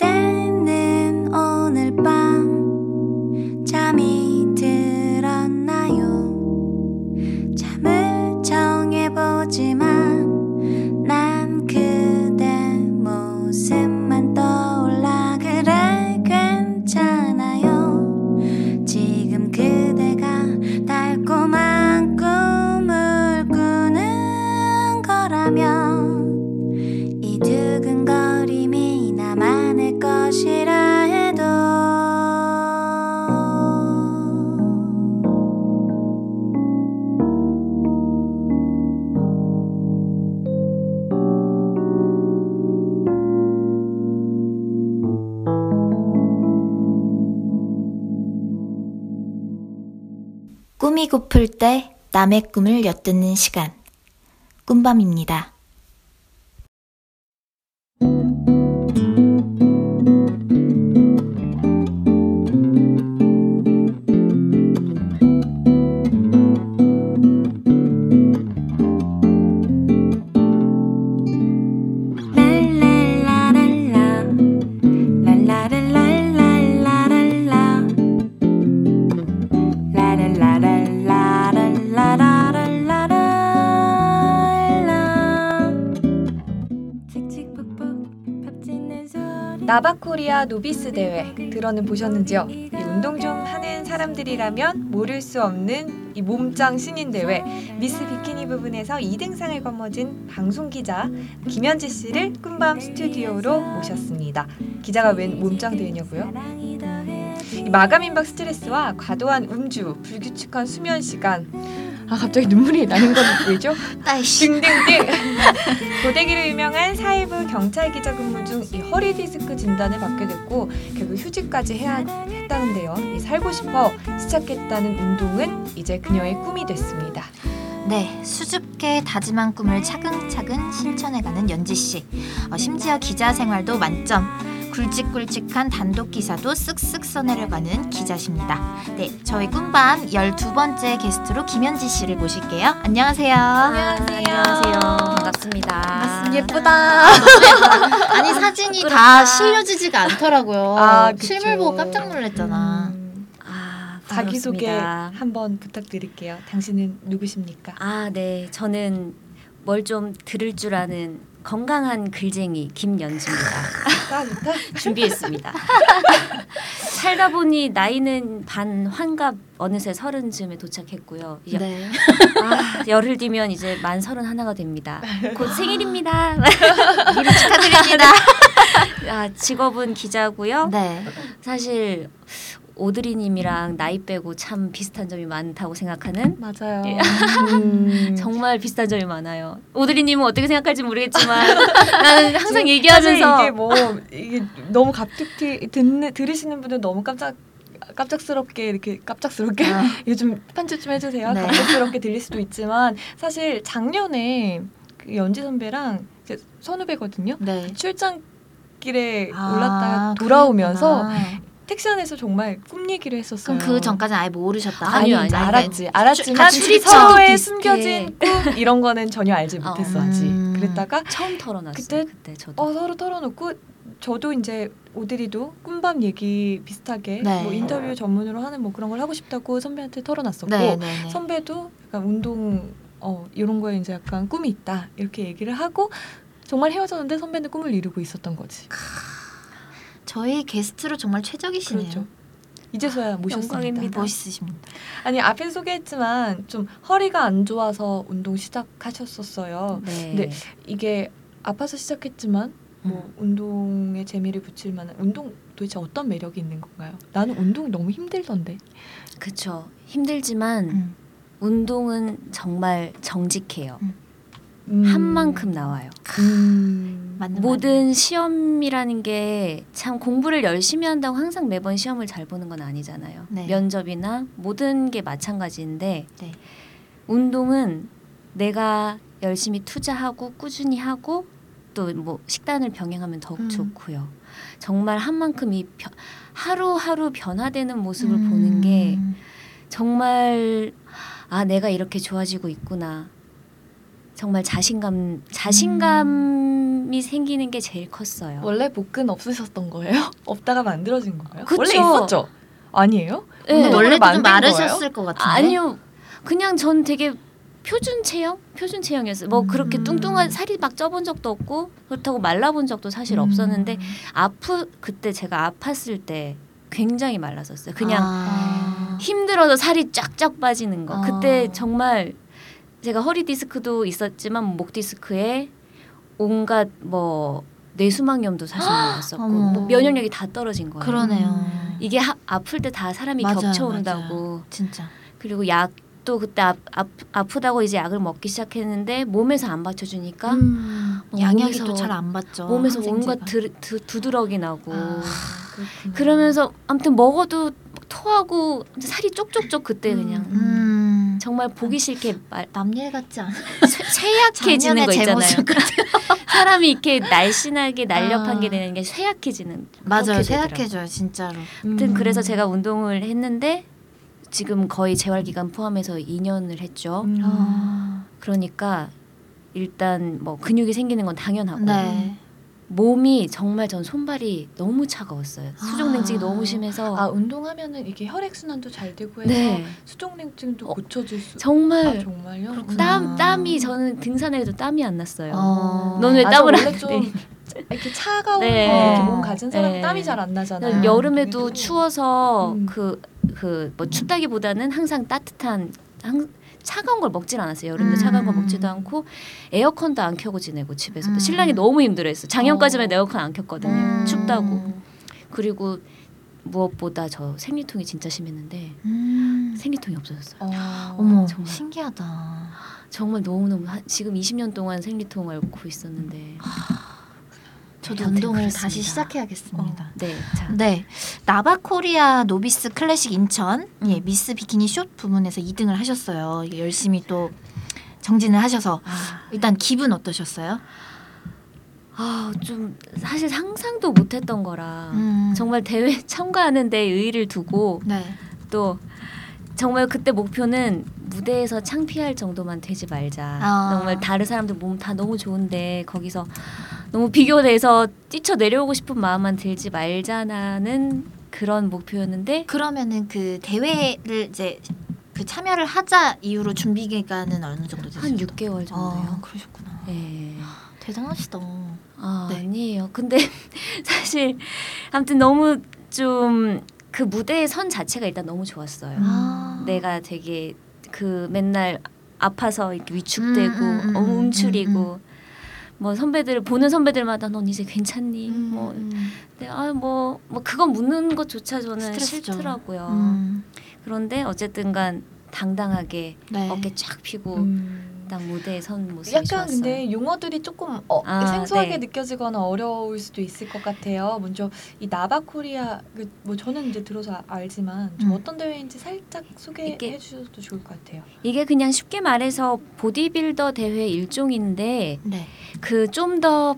그 때 남의 꿈을 엿듣는 시간. 꿈밤입니다. 나바코리아 노비스 대회 들어는 보셨는지요? 이 운동 좀 하는 사람들이라면 모를 수 없는 이 몸짱 신인 대회 미스 비키니 부분에서 2등상을 거머쥔 방송 기자 김현지 씨를 꿈밤 스튜디오로 모셨습니다. 기자가 웬 몸짱 대회냐고요? 이 마감 임박 스트레스와 과도한 음주, 불규칙한 수면 시간. 아 갑자기 눈물이 나는 건 왜죠? 등등등 고데기로 유명한 사회부 경찰 기자 근무 중 이 허리 디스크 진단을 받게 됐고 결국 휴직까지 해야 했다는데요. 이 살고 싶어 시작했다는 운동은 이제 그녀의 꿈이 됐습니다. 네, 수줍게 다짐한 꿈을 차근차근 실천해가는 연지 씨. 어, 심지어 기자 생활도 만점. 굵직굵직한 단독 기사도 쓱쓱 써내려가는 기자십니다. 네, 저희 꿈밤 12번째 게스트로 김현지 씨를 모실게요. 안녕하세요. 안녕하세요. 반갑습니다. 예쁘다. 아니 사진이 부끄럽다. 다 실려지지가 않더라고요. 아, 그쵸. 실물 보고 깜짝 놀랐잖아. 음, 아, 자기 소개 반갑습니다. 한번 부탁드릴게요. 당신은 누구십니까? 아, 네. 저는 뭘 좀 들을 줄 아는 건강한 글쟁이 김연지입니다. 준비했습니다. 살다 보니 나이는 반 환갑 어느새 서른 쯤에 도착했고요. 이제 네. 아, 열흘 뒤면 이제 만 서른 하나가 됩니다. 곧 생일입니다. 미리 축하드립니다. 아, 직업은 기자고요. 네. 사실 오드리님이랑 나이 빼고 참 비슷한 점이 많다고 생각하는 맞아요. 예. 음. 정말 비슷한 점이 많아요. 오드리님은 어떻게 생각할지 모르겠지만 나는 항상 얘기하면서 이게 뭐 이게 너무 갑툭튀 듣는 들으시는 분들 너무 깜짝 깜짝스럽게 이렇게 깜짝스럽게 아. 요즘 편집 좀 해주세요. 네. 갑작스럽게 들릴 수도 있지만 사실 작년에 그 연지 선배랑 이제 선후배거든요. 네. 출장 길에 아, 올랐다가 돌아오면서 그랬구나. 택시 안에서 정말 꿈 얘기를 했었어요. 그럼 그 전까지는 아예 모르셨다. 아니요, 아니. 알았지. 네. 알았지만 같이 출입처 서로의. 숨겨진 꿈 이런 거는 전혀 알지 어. 못했었지. 음. 그랬다가 처음 털어놨어요. 그때- 그때, 저도 어, 서로 털어놓고 저도 이제 오드리도 꿈밤 얘기 비슷하게 네. 뭐 인터뷰 전문으로 하는 뭐 그런 걸 하고 싶다고 선배한테 털어놨었고 네, 네, 네. 선배도 약간 운동 어 이런 거에 이제 약간 꿈이 있다 이렇게 얘기를 하고 정말 헤어졌는데 선배는 꿈을 이루고 있었던 거지. 저희 게스트로 정말 최적이시네요. 그렇죠. 이제서야 모셨습니다. 영광입니다. 멋있으십니다. 아니 앞에 소개했지만 좀 허리가 안 좋아서 운동 시작하셨었어요. 네. 근데 이게 아파서 시작했지만 뭐 운동에 재미를 붙일 만한 운동 도대체 어떤 매력이 있는 건가요? 나는 운동 너무 힘들던데. 그쵸. 힘들지만 음. 운동은 정말 정직해요. 음. 한 만큼 나와요. 음. 맞는 모든 시험이라는 게 참 공부를 열심히 한다고 항상 매번 시험을 잘 보는 건 아니잖아요. 네. 면접이나 모든 게 마찬가지인데 네. 운동은 내가 열심히 투자하고 꾸준히 하고 또 뭐 식단을 병행하면 더욱 음. 좋고요. 정말 한 만큼 이 변- 하루하루 변화되는 모습을 음. 보는 게 정말 아 내가 이렇게 좋아지고 있구나. 정말 자신감 자신감이 생기는 게 제일 컸어요. 원래 복근 없으셨던 거예요? 없다가 만들어진 거예요? 그쵸. 원래 있었죠? 아니에요? 네. 원래도 좀 마르셨을 것 같은데. 아니요. 그냥 전 되게 표준 체형? 표준 체형이었어요. 뭐 음. 그렇게 뚱뚱한 살이 막 쪄본 적도 없고 그렇다고 말라본 적도 사실 음. 없었는데 아프 그때 제가 아팠을 때 굉장히 말랐었어요. 그냥 아. 힘들어서 살이 쫙쫙 빠지는 거. 어. 그때 정말 제가 허리 디스크도 있었지만 목 디스크에 온갖 뭐 뇌수막염도 사실 있었고 어머. 뭐 면역력이 다 떨어진 거예요. 그러네요. 이게 하, 아플 때 다 사람이 맞아요, 겹쳐온다고. 진짜. 그리고 약도 그때 아, 아, 아프다고 이제 약을 먹기 시작했는데 몸에서 안 받쳐주니까 음, 어, 양약이 또 잘 안 받죠. 몸에서. 온갖 드, 드, 두드러기 나고 아. 그러면서 아무튼 먹어도 막 토하고 살이 쪽쪽쪽 그때 그냥 음. 정말 보기 싫게 말, 남일 같지 않아. 쇠- 쇠약해지는 거 있잖아요. 사람이 이렇게 날씬하게 날렵한 게 아. 되는 게 쇠약해지는 맞아요. 생각해줘요, 진짜로. 아무튼 음. 그래서 제가 운동을 했는데 지금 거의 재활 기간 포함해서 2년을 했죠. 음. 아. 그러니까 일단 뭐 근육이 생기는 건 당연하고 네. 몸이 정말 전 손발이 너무 차가웠어요. 수족냉증이 아. 너무 심해서 아 운동하면은 이게 혈액 순환도 잘 되고 해서 네 수족냉증도 어, 고쳐질 수. 정말 아 정말요? 그렇구나. 땀 땀이 저는 등산해도 땀이 안 났어요. 어. 넌왜 맞아, 땀을 안좀 내? 이렇게 차가운 네. 이렇게 몸 가진 사람 네. 은 땀이 잘 안 나잖아요. 음. 여름에도. 추워서 음. 그그 뭐 춥다기보다는 항상 따뜻한 항, 차가운 걸 먹질 않았어요. 여름에 음. 차가운 걸 먹지도 않고 에어컨도 안 켜고 지내고 집에서 음. 신랑이 너무 힘들어했어. 작년까지만 어. 에어컨 안 켰거든요. 음. 춥다고. 그리고 무엇보다 저 생리통이 진짜 심했는데 음. 생리통이 없어졌어요. 어. 어머, 정말. 신기하다. 정말 너무너무 한- 지금 20년 동안 생리통을 앓고 있었는데 저도 운동을 그렇습니다. 다시 시작해야겠습니다. 네, 자. 네, 나바코리아 노비스 클래식 인천 예 미스 비키니 숏 부문에서 2등을 하셨어요. 예, 열심히 또 정진을 하셔서 아, 일단 기분 어떠셨어요? 아, 좀 사실 상상도 못했던 거라 음. 정말 대회 참가하는데 의의를 두고 네. 또 정말 그때 목표는 무대에서 창피할 정도만 되지 말자. 아. 정말 다른 사람들 몸 다 너무 좋은데 거기서 너무 비교돼서 뛰쳐 내려오고 싶은 마음만 들지 말자라는 그런 목표였는데 그러면은 그 대회를 이제 그 참여를 하자 이후로 준비 기간은 어느 정도 되셨어요? 한 6개월 정도요. 아, 그러셨구나. 예. 대단하시다. 아, 네. 아니에요. 근데 사실 아무튼 너무 좀 그 무대의 선 자체가 일단 너무 좋았어요. 아. 내가 되게 그 맨날 아파서 이렇게 위축되고 음, 음, 음, 어, 움츠리고 음, 뭐 선배들 보는 선배들마다 넌 이제 괜찮니? 음, 뭐 음. 근데 아뭐뭐 그거 묻는 것조차 저는 스트레스죠. 싫더라고요. 음. 그런데 어쨌든간 당당하게 네. 어깨 쫙 피고 음. 딱 무대에 선 모습이 약간 좋았어요. 근데 용어들이 조금 어, 아, 생소하게 네. 느껴지거나 어려울 수도 있을 것 같아요. 먼저 이 나바코리아 그, 뭐 저는 이제 들어서 아- 알지만 좀 음. 어떤 대회인지 살짝 소개해 이게- 주셔도 좋을 것 같아요. 이게 그냥 쉽게 말해서 보디빌더 대회 일종인데 네. 그좀더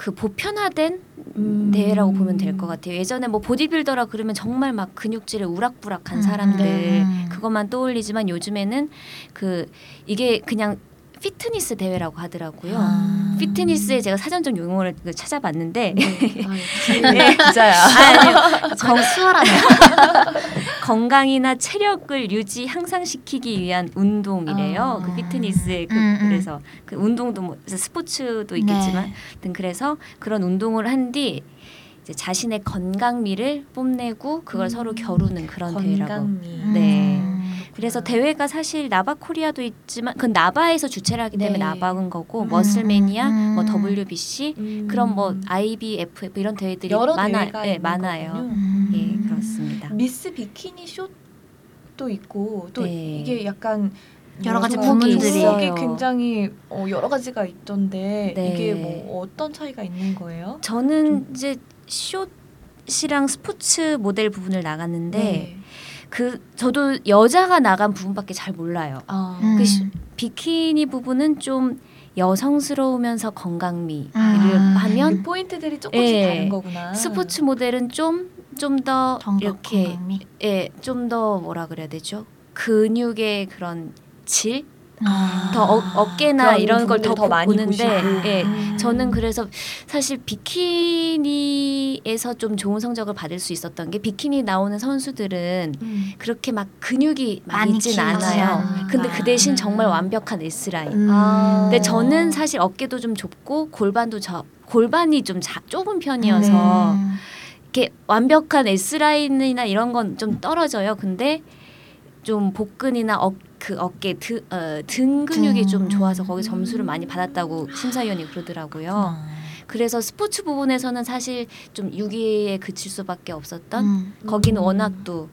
그 보편화된 음. 대회라고 보면 될 것 같아요. 예전에 뭐 보디빌더라 그러면 정말 막 근육질에 우락부락한 음, 사람들 네. 그것만 떠올리지만 요즘에는 그 이게 그냥 피트니스 대회라고 하더라고요. 아. 피트니스에 제가 사전적 용어를 그 찾아봤는데 네. 아, 네. 아니요. 정 수월하네요. 건강이나 체력을 유지 향상시키기 위한 운동이래요. 아. 그 피트니스의 그 음, 음. 그래서 그 운동도 뭐 스포츠도 있겠지만 네. 그래서 그런 운동을 한 뒤 이제 자신의 건강미를 뽐내고 그걸 음. 서로 겨루는 그런 대회라고. 건강미. 네. 음. 그래서 대회가 사실 나바 코리아도 있지만 그 나바에서 주최를 하기 때문에 네. 나바인 거고 음, 머슬매니아, 음, 뭐 음. WBC 음. 그런 뭐 IBF 이런 대회들이 여러 많아, 대회가 예, 있는 많아요. 거군요. 음. 예, 그렇습니다. 미스 비키니 숏도 있고 또 네. 이게 약간 여러 가지. 종목이 있어요. 굉장히 어, 여러 가지가 있던데 네. 이게 뭐 어떤 차이가 있는 거예요? 저는 이제 숏이랑 스포츠 모델 부분을 나갔는데 네. 그 저도 여자가 나간 부분밖에 잘 몰라요. 아, 음. 그 시- 비키니 부분은 좀 여성스러우면서 건강미를 음. 하면 그 포인트들이 조금씩 예. 다른 거구나. 스포츠 모델은 좀 좀 더 이렇게 건강미. 예, 좀 더 뭐라 그래야 되죠? 근육의 그런 질 아. 더 어, 어깨나 그런 이런 걸 더 많이 보는데. 예, 음. 저는 그래서 사실 비키니에서 좀 좋은 성적을 받을 수 있었던 게 비키니 나오는 선수들은 음. 그렇게 막 근육이 막 많이 있진 않아요. 않으니까. 근데 그 대신 음. 정말 완벽한 S 라인. 음. 아. 근데 저는 사실 어깨도 좀 좁고 골반도 저 골반이 좀 자, 좁은 편이어서 음. 이렇게 완벽한 S 라인이나 이런 건 좀 떨어져요. 근데 좀 복근이나 어, 그 어깨 드, 어, 등 근육이 등. 좀 좋아서 거기 점수를 많이 받았다고 심사위원이 그러더라고요. 그래서 스포츠 부분에서는 사실 좀 6위에 그칠 수밖에 없었던 음. 거기는 음. 워낙 또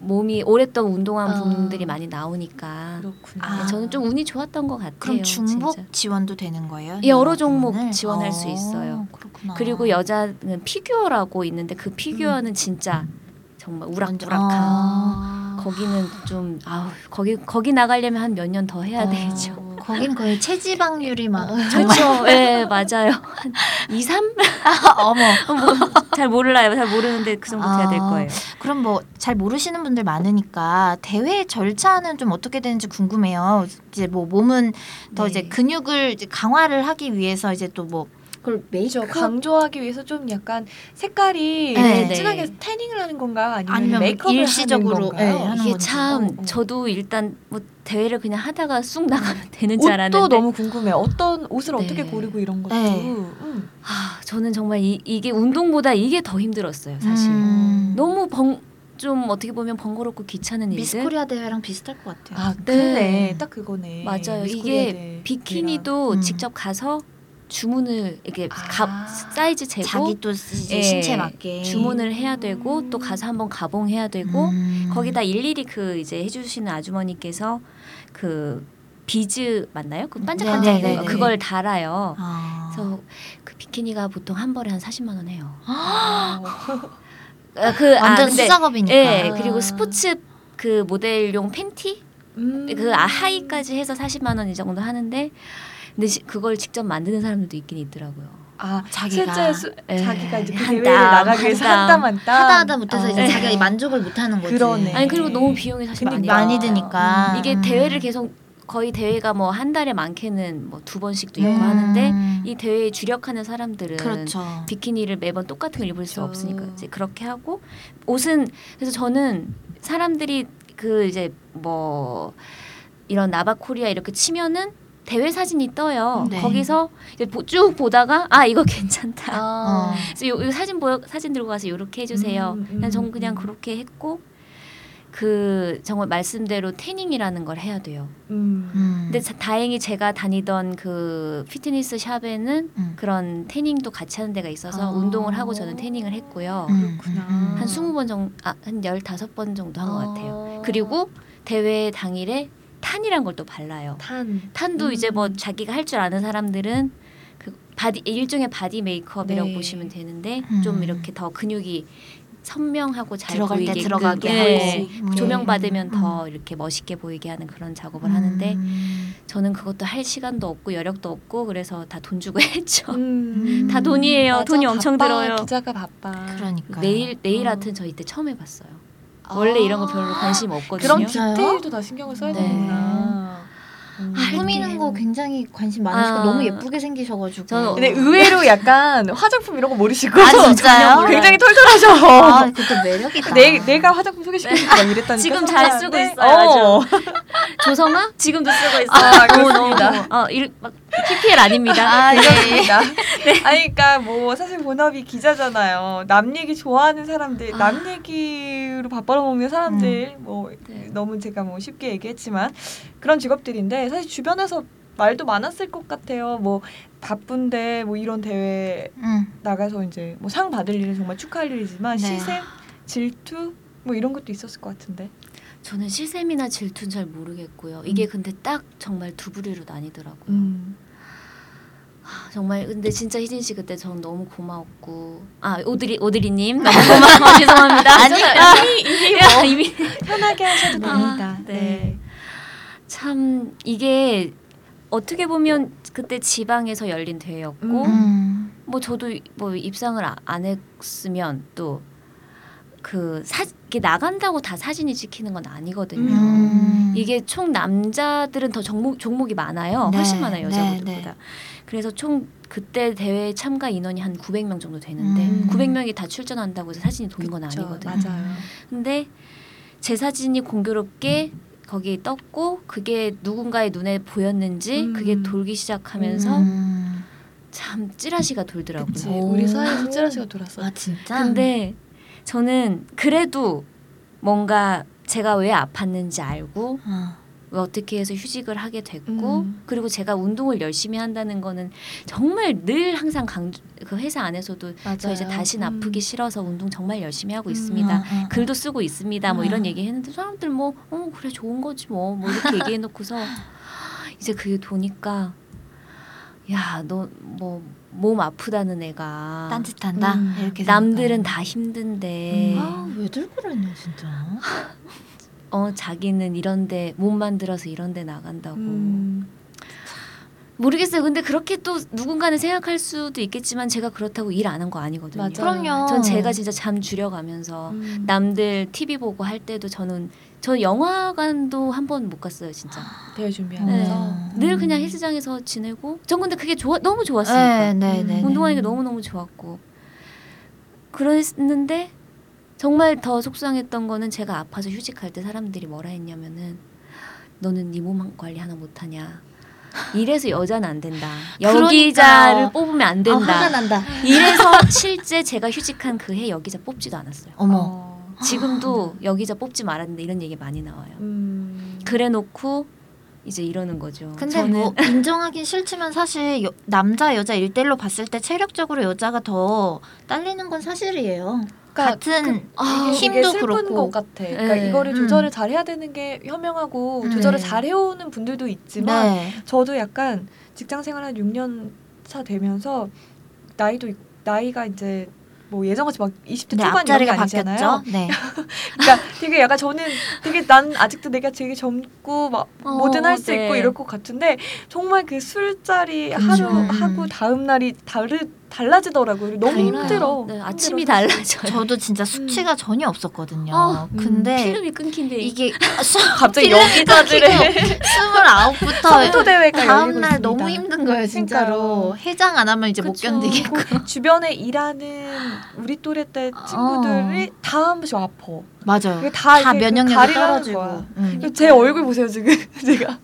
몸이 오랫동안 운동한 아. 분들이 많이 나오니까 그렇구나. 아. 저는 좀 운이 좋았던 것 같아요. 그럼 중복 진짜. 지원도 되는 거예요? 예, 여러 종목 부분을? 지원할 수 어, 있어요. 그렇구나. 그리고 여자는 figure라고 있는데 그 figure는 진짜 정말 우락부락한 아. 거기는 좀 아우 거기 거기 나가려면 한 몇 년 더 해야 어. 되죠. 거긴 거의 체지방률이 막 그렇죠. 예, 맞아요. 한 2, 3? 어머. 잘 몰라요. 잘 모르는데 그 정도 돼야 될 아. 거예요. 그럼 뭐 잘 모르시는 분들 많으니까 대회 절차는 좀 어떻게 되는지 궁금해요. 이제 뭐 몸은 더 네. 이제 근육을 이제 강화를 하기 위해서 이제 또뭐 그걸 메이크업 강조하기 위해서 좀 약간 색깔이 네, 진하게 네. 태닝을 하는 건가요? 아니면, 아니면 메이크업을 일시적으로, 하는 건가요? 네, 하는 이게. 참 어, 어. 저도 일단 뭐 대회를 그냥 하다가 쑥 나가면 되는 줄 알았는데 옷도 너무 궁금해. 어떤 옷을 네. 어떻게 고르고 이런 것도. 네. 음. 아, 저는 정말 이, 이게 운동보다 이게 더 힘들었어요, 사실. 음. 너무 번, 좀 어떻게 보면 번거롭고 귀찮은 일들. 미스 코리아 대회랑 비슷할 것 같아요. 아, 네. 그러네. 딱 그거네. 맞아요. 이게 비키니도 음. 직접 가서 주문을 이렇게 아. 값 사이즈 재고 자기 또 예, 신체 맞게 주문을 해야 되고 또 가서 한번 가봉해야 되고 음. 거기다 일일이 그 이제 해주시는 아주머니께서 그 비즈 맞나요? 그 반짝반짝한 네네네네. 거 그걸 달아요. 아. 그래서 그 비키니가 보통 한 벌에 한 40만 원 해요. 아, 아, 그 아, 완전 근데- 수작업이니까. 예, 그리고 스포츠 그 모델용 팬티 음. 그 아, 하의까지 해서 40만 원 이 정도 하는데 근데 시- 그걸 직접 만드는 사람들도 있긴 있더라고요. 아, 자기가 실제 수, 예, 자기가 이제 그한 대회를 땀, 나가기 한 위해서 땀. 한땀 한 땀. 하다 하다 못해서 이제 어. 자기가 만족을 못하는 거지. 그러네. 아니 그리고 너무 비용이 사실 근데 많이 많이 들어요. 드니까. 이게 음. 대회를 계속 거의 대회가 뭐 한 달에 많게는 뭐 두 번씩도 있고 음. 하는데 이 대회에 주력하는 사람들은 그렇죠. 비키니를 매번 똑같은 걸 입을 수 그렇죠. 없으니까 이제 그렇게 하고 옷은 그래서 저는 사람들이 그 이제 뭐 이런 나바코리아 이렇게 치면은 대회 사진이 떠요. 네. 거기서 이제 보- 쭉 보다가 아 이거 괜찮다. 아. 그래서 요, 요 사진 보여 사진 들고 가서 이렇게 해주세요. 음, 음, 그냥 전 그냥 음. 그렇게 했고 그 정말 말씀대로 태닝이라는 걸 해야 돼요. 음. 음. 근데 자- 다행히 제가 다니던 그 피트니스 샵에는 음. 그런 태닝도 같이 하는 데가 있어서 아. 운동을 하고 저는 태닝을 했고요. 음, 그렇구나. 음, 음. 한 20번 정도 아, 한 15번 정도 한것 같아요. 아. 그리고 대회 당일에 tan이란 걸 또 발라요. tan. tan도 음. 이제 뭐 자기가 할 줄 아는 사람들은 그 body 일종의 body 메이크업이라고 네. 보시면 되는데 음. 좀 이렇게 더 근육이 선명하고 잘 들어갈 때 보이게 들어가게 예, 하고. 조명 음, 받으면 음. 더 이렇게 멋있게 보이게 하는 그런 작업을 음. 하는데 저는 그것도 할 시간도 없고 여력도 없고 그래서 다 돈 주고 했죠. 음. 다 돈이에요. 맞아, 돈이 엄청 바빠. 들어요. 기자가 바빠. 그러니까 네일 네일 어. 아트는 저 이때 처음 해봤어요. 원래 이런 거 별로 관심 없거든요. 그럼 진짜요? 디테일도 다 신경을 써야 네. 되는구나. 음. 아, 꾸미는 거 굉장히 관심 많으시고 아. 너무 예쁘게 생기셔가지고. 저는 근데 의외로 약간 화장품 이런 거 모르시고 아, 진짜요? 굉장히 털털하셔. 아, 그것도 매력이다. 내, 내가 화장품 소개시켜주고 막 이랬다니까. 지금 잘 쓰고 네. 있어요, 어. 조성아 지금도 쓰고 있어. 아, 너무 그렇습니다. 너무 어, 일, 막 PPL 아닙니다. 아, 예. 괜찮습니다. 아니, 그러니까 뭐 사실 본업이 기자잖아요. 남 얘기 좋아하는 사람들, 아. 남 얘기로 밥 벌어먹는 사람들, 뭐 네. 너무 제가 뭐 쉽게 얘기했지만 그런 직업들인데 사실 주변에서 말도 많았을 것 같아요. 뭐 바쁜데 뭐 이런 대회 음. 나가서 이제 뭐 상 받을 일은 정말 축하할 일이지만 네. 시샘, 질투 뭐 이런 것도 있었을 것 같은데. 저는 시샘이나 질투는 잘 모르겠고요. 이게 근데 딱 정말 두 부류로 나뉘더라고요. 음. 아, 정말 근데 진짜 희진 씨 그때 전 너무 고마웠고 아 오드리 오드리님 너무 고마워 죄송합니다. 아니, 아, 이미 이미 편하게 하셔도 아, 됩니다. 네. 참 이게 어떻게 보면 그때 지방에서 열린 대회였고 음. 음. 뭐 저도 뭐 입상을 아- 안 했으면 또 그 사, 이게 나간다고 다 사진이 찍히는 건 아니거든요. 음. 이게 총 남자들은 더 종목 종목이 많아요. 네, 훨씬 많아요 네, 여자분들보다. 네. 그래서 총 그때 대회 참가 인원이 한 900명 정도 되는데 음. 900명이 다 출전한다고 해서 사진이 도는 건 아니거든요. 맞아요. 근데 제 사진이 공교롭게 거기 떴고 그게 누군가의 눈에 보였는지 음. 그게 돌기 시작하면서 음. 참 찌라시가 돌더라고요. 그치. 우리 사회에서 찌라시가 돌았어. 아 진짜? 근데 저는 그래도 뭔가 제가 왜 아팠는지 알고 어. 왜 어떻게 해서 휴직을 하게 됐고 음. 그리고 제가 운동을 열심히 한다는 거는 정말 늘 항상 강조 그 회사 안에서도 저 이제 맞아요. 다신 음. 아프기 싫어서 운동 정말 열심히 하고 음. 있습니다. 어, 어, 어. 글도 쓰고 있습니다. 뭐 이런 음. 얘기 했는데 사람들 뭐 어 그래 좋은 거지 뭐 뭐 이렇게 얘기해 놓고서 이제 그게 도니까 야 너 뭐 몸 아프다는 애가 딴짓한다 음. 이렇게 남들은 생각하고. 다 힘든데 음. 아 왜들 그러냐 진짜 어 자기는 이런데 몸 만들어서 이런데 나간다고 음. 모르겠어요. 근데 그렇게 또 누군가는 생각할 수도 있겠지만 제가 그렇다고 일 안 한 거 아니거든요. 맞아요. 그럼요 전 제가 진짜 잠 줄여가면서 음. 남들 TV 보고 할 때도 저는 저 영화관도 한 번 못 갔어요 진짜. 대회 네. 준비하면서 음. 늘 그냥 헬스장에서 지내고 전 근데 그게 좋아 너무 좋았으니까 네, 네, 네, 네. 운동하는 게 너무 너무 좋았고 그랬는데 정말 더 속상했던 거는 제가 아파서 휴직할 때 사람들이 뭐라 했냐면은 너는 네 몸 관리 하나 못하냐 이래서 여자는 안 된다 여기자를. 뽑으면 안 아, 화가 된다 난다 이래서 실제 제가 휴직한 그 해 여기자 뽑지도 않았어요 어머 어. 지금도 여기자 뽑지 말았는데 이런 얘기 많이 나와요 음. 그래놓고 이제 이러는 거죠 근데 저는 뭐 인정하긴 싫지만 사실 여, 남자 여자 일대일로 봤을 때 체력적으로 여자가 더 딸리는 건 사실이에요. 그러니까 같은 아, 이게, 힘도 이게 슬픈 그렇고. 것 같아. 그러니까 네. 이거를 음. 조절을 잘 해야 되는 게 현명하고 음. 조절을 네. 잘 해오는 분들도 있지만 네. 저도 약간 직장 생활 한 6년 차 되면서 나이도 있- 나이가 이제 뭐 예전같이 막 20대 근데 초반 이런 게 아니잖아요. 바뀌었죠. 네. 그러니까 되게 약간 저는 되게 난 아직도 내가 되게 젊고 막 어, 뭐든 할수 네. 있고 이럴 것 같은데 정말 그 술자리 그쵸. 하루 음. 하고 다음 날이 다르 달라지더라고요. 너무 그러니까요. 힘들어. 네, 아침이. 달라져요 저도 진짜 수치가 전혀 없었거든요. 어, 근데 필름이 끊긴데 이게 갑자기 여기자들의 스물아홉부터 다음 날. 너무 힘든 거예요, 진짜로. 그러니까요. 해장 안 하면 이제 못 그쵸. 견디겠고. 그리고 주변에 일하는 우리 또래 때 친구들이 다한 번씩 아파. 맞아요. 다, 다 면역력이 떨어지고. 거야. 응. 제 얼굴 보세요 지금 제가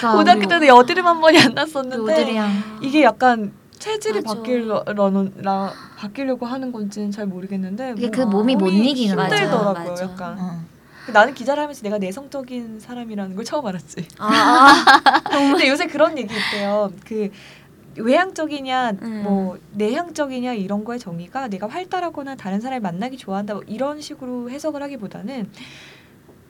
그러니까 고등학교 때는 여드름 한 번이 안 났었는데 오드리랑 이게 약간 체질이 맞아. 바뀌려는 라 바뀌려고 하는 건지는 잘 모르겠는데 이게 뭐그 몸이 못 이기는 거죠. 힘들더라고요 맞아. 약간 어. 나는 기자를 하면서 내가 내성적인 사람이라는 걸 처음 알았지 아, 근데 요새 그런 얘기 있대요 그 외향적이냐 음. 뭐 내향적이냐 이런 거의 정의가 내가 활달하거나 다른 사람을 만나기 좋아한다 뭐 이런 식으로 해석을 하기보다는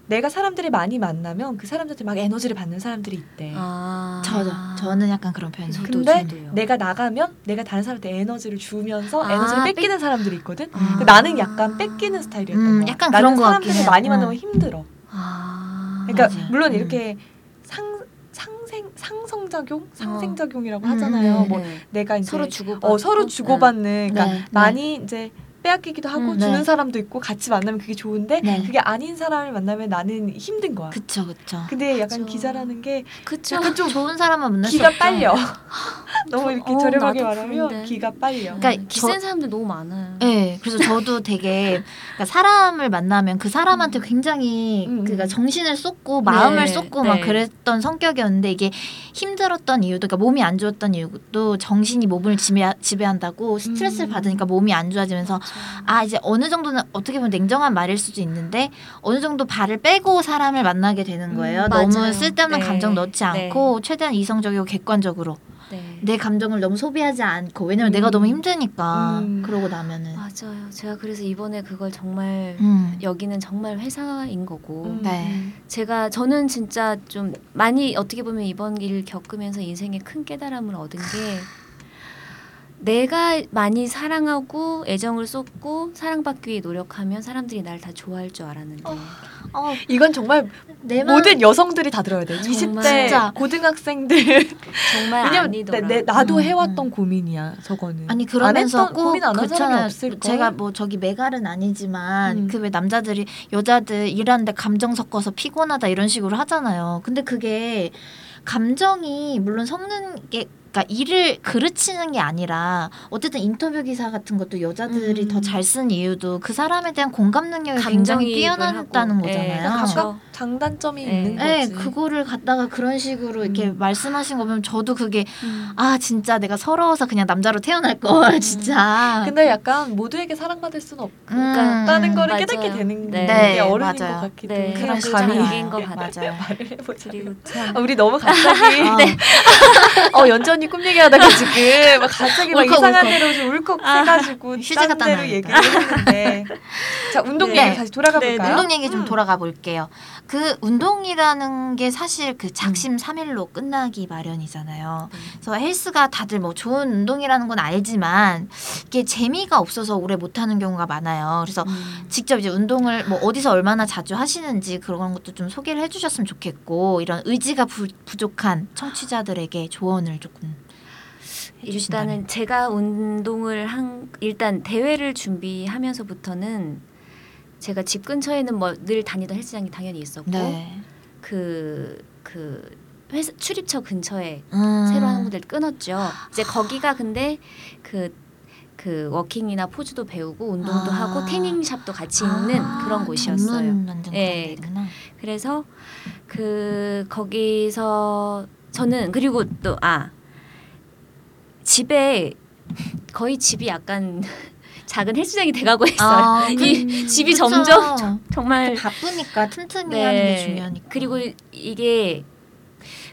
내가 사람들을 많이 만나면 그 사람들한테 막 에너지를 받는 사람들이 있대. 아. 저도 저는 약간 그런 편이에요. 근데 저도요. 내가 나가면 내가 다른 사람한테 에너지를 주면서 아, 에너지를 뺏- 뺏기는 사람들이 있거든. 아. 근데 나는 약간 뺏기는 스타일이었던 음, 거야. 약간 나는 그런 것 같긴 사람들을 해요. 많이 어. 만나면 힘들어. 아. 그러니까 맞아요. 물론 음. 이렇게 상 상생 상성작용 상생작용이라고 음, 하잖아요. 음, 뭐 네. 내가 이제 서로 주고 어 서로 주고받는 그러니까 네, 네. 많이 이제 빼앗기기도 하고 음, 주는 네. 사람도 있고 같이 만나면 그게 좋은데 네. 그게 아닌 사람을 만나면 나는 힘든 거야. 그쵸 그쵸. 근데 약간 그쵸. 기자라는 게 그쵸. 약간 좀 좋은 사람만 만날 수 기가 없죠. 빨려. 너무 이렇게 어, 저렴하게 나도 말하면 그런데. 기가 빨려. 그러니까 음, 기센 사람들 너무 많아요. 네, 그래서 저도 되게 그러니까 사람을 만나면 그 사람한테 굉장히 음, 음. 그러니까 정신을 쏟고 마음을 네, 쏟고 네. 막 그랬던 성격이었는데 이게 힘들었던 이유도 그러니까 몸이 안 좋았던 이유도 정신이 몸을 지배, 지배한다고 스트레스를 음. 받으니까 몸이 안 좋아지면서 아 이제 어느 정도는 어떻게 보면 냉정한 말일 수도 있는데 어느 정도 발을 빼고 사람을 만나게 되는 음, 거예요. 맞아요. 너무 쓸데없는 네. 감정 넣지 네. 않고 최대한 이성적이고 객관적으로 네. 내 감정을 너무 소비하지 않고 왜냐면 내가 음. 너무 힘드니까 음. 그러고 나면은 맞아요. 제가 그래서 이번에 그걸 정말 음. 여기는 정말 회사인 거고 음. 네. 제가 저는 진짜 좀 많이 어떻게 보면 이번 일 겪으면서 인생에 큰 깨달음을 얻은 게 내가 많이 사랑하고 애정을 쏟고 사랑받기 위해 노력하면 사람들이 날 다 좋아할 줄 알았는데 어, 이건 정말 내 맘- 모든 여성들이 다 들어야 돼. 정말. 20대 진짜. 고등학생들 정말 왜냐면 아니더라. 내, 나도 음, 해왔던 음. 고민이야. 저거는 아니 그러면서 안 했던, 꼭 고민 안 한 사람이 그렇잖아요. 없을 걸. 제가 뭐 저기 메갈은 아니지만 음. 그 왜 남자들이 여자들 일하는데 감정 섞어서 피곤하다 이런 식으로 하잖아요. 근데 그게 감정이 물론 섞는 게 그러니까 일을 그르치는 게 아니라 어쨌든 인터뷰 기사 같은 것도 여자들이 음. 더잘쓴 이유도 그 사람에 대한 공감 능력이 굉장히 하고. 예, 거잖아요. 그렇죠. 각각 장단점이 네. 있는 네, 거지. 그거를 갖다가 그런 식으로 이렇게 음. 말씀하신 거 보면 저도 그게 음. 아 진짜 내가 서러워서 그냥 남자로 태어날 걸 진짜. 근데 약간 모두에게 사랑받을 수는 없. 그러니까 없다는 거를 맞아요. 깨닫게 되는 네. 게 네, 어른인 맞아요. 것 같기도 네, 해요. 그런 감이 얘기인 것 같아요. 말을 해보자. 그리고 참 아, 우리 너무 갑자기 네. 어 연전이 꿈 얘기하다가 지금 막 갑자기 막 울컥, 이상한 울컥. 데로 좀 울컥해가지고 휴지 딴 갖다 데로 놔야겠다. 얘기를 했는데 자 운동 네. 얘기 다시 돌아가 네, 볼까요? 운동 얘기 좀 음. 돌아가 볼게요. 그 운동이라는 게 사실 그 작심 삼일로 끝나기 마련이잖아요. 네. 그래서 헬스가 다들 뭐 좋은 운동이라는 건 알지만 이게 재미가 없어서 오래 못 하는 경우가 많아요. 그래서 음. 직접 이제 운동을 뭐 어디서 얼마나 자주 하시는지 그런 것도 좀 소개를 해 주셨으면 좋겠고 이런 의지가 부, 부족한 청취자들에게 조언을 조금. 일단은 제가 운동을 한 일단 대회를 준비하면서부터는 제가 집 근처에는 뭐 늘 다니던 헬스장이 당연히 있었고 네. 그, 그 회사 출입처 근처에 음. 새로 하는 분들 끊었죠. 이제 거기가 근데 그, 그 워킹이나 포즈도 배우고 운동도 아. 하고 태닝 샵도 같이 있는 아, 그런 곳이었어요. 예, 데구나. 그래서 그 거기서 저는 그리고 또 아 집에 거의 집이 약간 작은 헬스장이 돼가고 있어요. 아, 이 집이 그쵸. 점점 정말 바쁘니까 틈틈이 네. 하는 게 중요하니까. 그리고 이게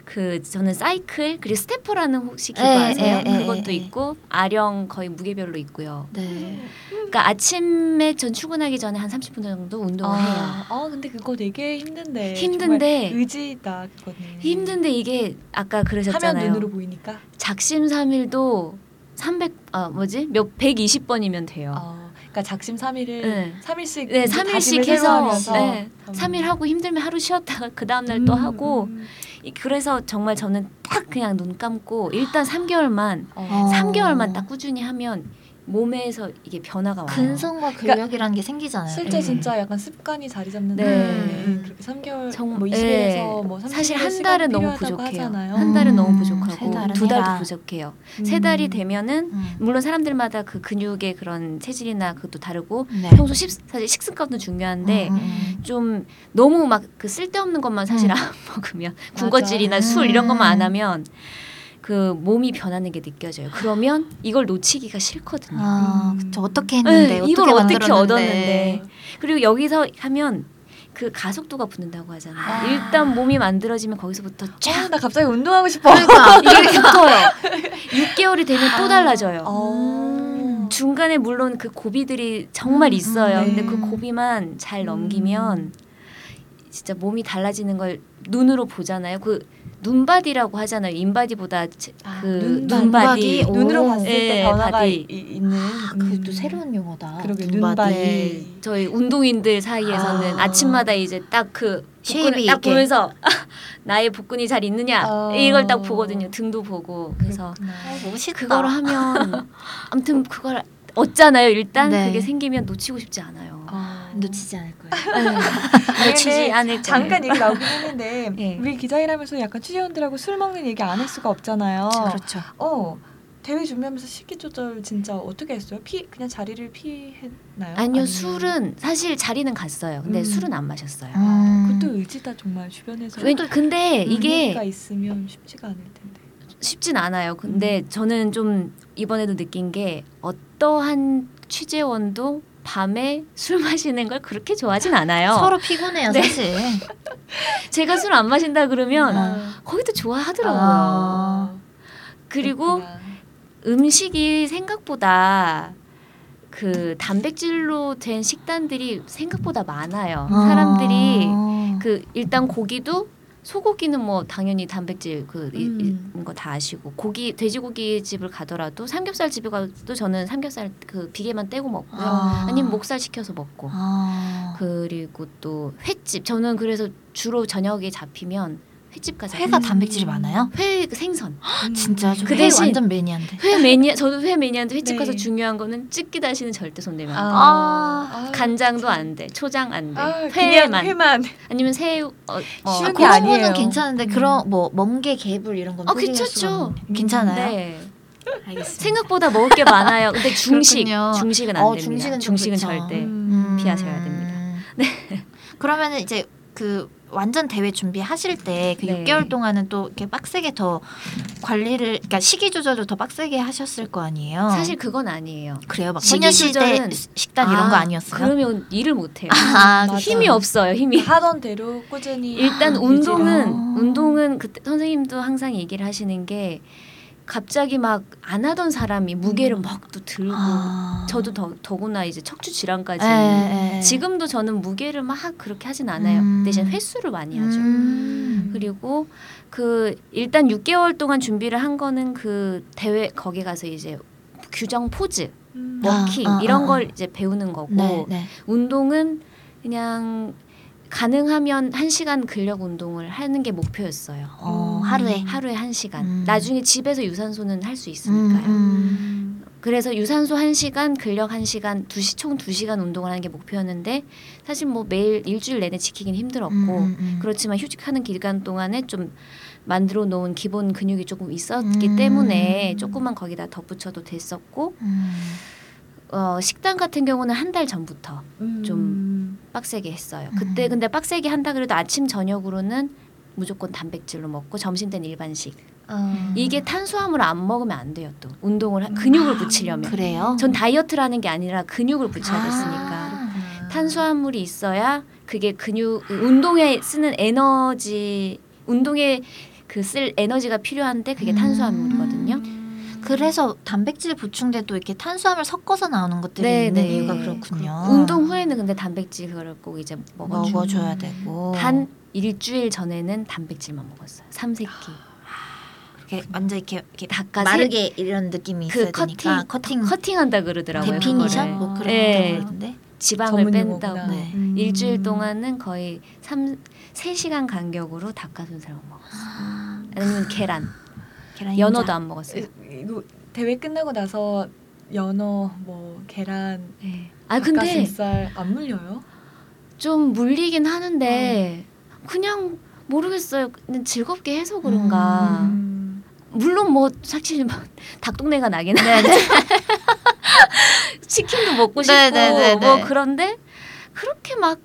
그 저는 사이클 그리고 스태퍼라는 혹시 기구 예, 아세요? 예, 예, 그것도 예, 예. 있고 아령 거의 무게별로 있고요. 네. 그러니까 아침에 전 출근하기 전에 한 30분 정도 운동을 해요. 아, 아 근데 그거 되게 힘든데 힘든데 의지다 그거는 힘든데 이게 아까 하면 그러셨잖아요. 눈으로 보이니까 작심삼일도 300 아 뭐지 몇 120번이면 돼요. 어, 그러니까 작심 삼일을 네. 삼일씩 네, 3일씩 해서 네, 음. 3일 하고 힘들면 하루 쉬었다가 그 다음 날또 음, 하고 음. 이- 그래서 정말 저는 딱 그냥 눈 감고 일단 3개월만 어. 3개월만 딱 꾸준히 하면 몸에서 이게 변화가 와요. 근성과 근력이라는 게 생기잖아요. 실제 네. 진짜 약간 습관이 자리 잡는 네. 네. 그렇게 3개월 정- 뭐 20일에서 네. 뭐 30일 사실 한 달은 너무 부족해요. 하잖아요. 한 달은 음, 너무 세 부족하고 두 달도 해라. 부족해요. 음. 세 달이 되면은 음. 물론 사람들마다 그 근육의 그런 체질이나 그것도 다르고 네. 평소 식, 사실 식습관도 중요한데 음, 음, 좀 너무 막 그 쓸데없는 것만 사실 음. 안 먹으면 군것질이나. 술 이런 것만 안 음. 하면 그 몸이 변하는 게 느껴져요. 그러면 이걸 놓치기가 싫거든요. 아, 음. 그쵸. 어떻게 했는데 네, 어떻게 이걸 어떻게. 얻었는데. 그리고 여기서 하면 그 가속도가 붙는다고 하잖아요. 아. 일단 몸이 만들어지면 거기서부터 아, 쫙나 갑자기 운동하고 싶어. 그러니까 이게 붙어요. 6개월이 되면 또 달라져요. 어. 중간에 물론 그 고비들이 정말 음, 있어요. 네. 근데 그 고비만 잘 음. 넘기면 진짜 몸이 달라지는 걸 눈으로 보잖아요. 그 눈바디라고 하잖아요. 인바디보다 제- 아, 그 눈바디. 눈바디. 눈으로 오. 봤을 때 네, 변화가 바디. 이, 있는 아, 그것도 음. 새로운 용어다. 그러게, 눈바디. 네, 저희 운동인들 사이에서는 아. 아. 침마다 이제 딱 그 복근을 딱. 보면서 나의 복근이 잘 있느냐 어. 이걸 딱 보거든요. 등도 보고 그래서. 아. 그걸 하면 아무튼 그걸 얻잖아요. 일단 네. 그게 생기면 놓치고 싶지 않아요. 아. 놓치지 않을 거예요. 네. 놓치지 근데 않을 거예요. 잠깐 얘기 나오긴 했는데 네. 우리 기자일하면서 약간 취재원들하고 술 먹는 얘기 안 할 수가 없잖아요. 그렇죠. 어 대회 준비하면서 식기 조절 진짜 어떻게 했어요? 피 그냥 자리를 피했나요? 아니요 아니면- 술은 사실 자리는 갔어요. 근데 음. 술은 안 마셨어요. 음. 그것도 의지다 정말 주변에서 왜, 근데 이게 이게 있으면 쉽지가 않을 텐데. 쉽진 않아요. 근데 음. 저는 좀 이번에도 느낀 게 어떠한 취재원도 밤에 술 마시는 걸 그렇게 좋아하진 않아요. 서로 피곤해요, 네. 사실. 제가 술 안 마신다 그러면 아. 거기도 좋아하더라고요. 아. 그리고 그렇구나. 음식이 생각보다 그 단백질로 된 식단들이 생각보다 많아요. 사람들이 아. 그 일단 고기도 소고기는 뭐 당연히 단백질 그 음. 이런 거다 아시고 고기 돼지고기 집을 가더라도 삼겹살 집에 가도 저는 삼겹살 그 비계만 떼고 먹고요. 아. 아니면 목살 시켜서 먹고. 아. 그리고 또 횟집 저는 그래서 주로 저녁에 잡히면 횟집 가서 회가 음. 단백질이 많아요? 회 생선 음. 진짜 저그회 대신- 완전 매니아인데. 회 매니아 저도 회 매니아인데 횟집 네. 가서 중요한 거는 찌기 다시는 절대 손 대면 안 돼. 아, 아, 간장도 안 돼, 초장 안 돼, 아, 그냥 회만 회만. 아니면 새우 어, 어, 쉬운 아, 게 그런 아니에요. 거는 괜찮은데 음. 그런 뭐 멍게 개불 이런 건 아, 포기할 괜찮죠. 괜찮아요? 네. 알겠습니다. 생각보다 먹을 게 많아요. 근데 중식, 그렇군요. 중식은 안 어, 됩니다. 중식은 좀 중식은 그쵸. 절대 음. 피하셔야 됩니다. 네. 그러면은 이제 그 완전 대회 준비하실 때그 네. 6개월 동안은 또 이렇게 빡세게 더 관리를 그러니까 식이 조절을 더 빡세게 하셨을 거 아니에요. 사실 그건 아니에요. 그래요. 막 식이 소녀시대 조절은- 식단 이런 거 아, 아니었어요? 그러면 일을 못 해요. 아, 맞아. 힘이 없어요. 힘이. 하던 대로 꾸준히 일단 유지를- 운동은 아. 운동은 그때 선생님도 항상 얘기를 하시는 게 갑자기 막 안 하던 사람이 무게를 음. 막또 들고 아. 저도 더, 더구나 이제 척추 질환까지 에, 에. 지금도 저는 무게를 막 그렇게 하진 않아요. 음. 대신 횟수를 많이 하죠. 음. 그리고 그 일단 6개월 동안 준비를 한 거는 그 대회 거기 가서 이제 규정 포즈, 음. 워킹 아, 아, 이런 아, 걸 이제 배우는 거고 네, 네. 운동은 그냥 가능하면 한 시간 근력 운동을 하는 게 목표였어요. 어, 음. 하루에 하루에 한 시간. 음. 나중에 집에서 유산소는 할 수 있으니까요. 음. 그래서 유산소 한 시간, 근력 한 시간, 두시 총두 시간 운동을 하는 게 목표였는데 사실 뭐 매일 일주일 내내 지키긴 힘들었고 음, 음, 음. 그렇지만 휴직하는 기간 동안에 좀 만들어 놓은 기본 근육이 조금 있었기 음. 때문에 조금만 거기다 덧붙여도 됐었고 음. 어, 식단 같은 경우는 한 달 전부터 음. 좀 빡세게 했어요. 음. 그때 근데 빡세게 한다 그래도 아침 저녁으로는 무조건 단백질로 먹고 점심 때는 일반식. 어. 이게 탄수화물을 안 먹으면 안 돼요. 또 운동을 하- 근육을 붙이려면. 그래요? 전 다이어트라는 게 아니라 근육을 붙여야 아. 됐으니까 탄수화물이 있어야 그게 근육 운동에 쓰는 에너지 운동에 그 쓸 에너지가 필요한데 그게 음. 탄수화물이거든요. 그래서 단백질 보충제 또 이렇게 탄수화물 섞어서 나오는 것들이 네, 있는 네. 이유가 그렇군요. 운동 후에는 근데 단백질 그거를 꼭 이제 먹어줘. 먹어줘야 되고 단 일주일 전에는 단백질만 먹었어요. 삼세끼. 이렇게 완전 이렇게, 이렇게 닭가 마르게 이런 느낌이 있어야 그 커팅 되니까 커팅 커팅한다 그러더라고요. definition. 뭐 그런 네. 거 그러던데. 지방을 뺀다고. 네. 음. 일주일 동안은 거의 3, 3시간 간격으로 닭가슴살만 먹었어요. 아, 아니면 계란. 계란 연어도. 안 먹었어요. 이- 이거 대회 끝나고 나서 연어 뭐 계란 네. 아 근데 닭가슴살 안 물려요? 좀 물리긴 하는데 그냥 모르겠어요. 그냥 즐겁게 해서 그런가. 음. 물론 뭐 사실 뭐 닭동네가 나긴 네, 하는데 네. 치킨도 먹고 싶고 네, 네, 네, 뭐 네. 그런데 그렇게 막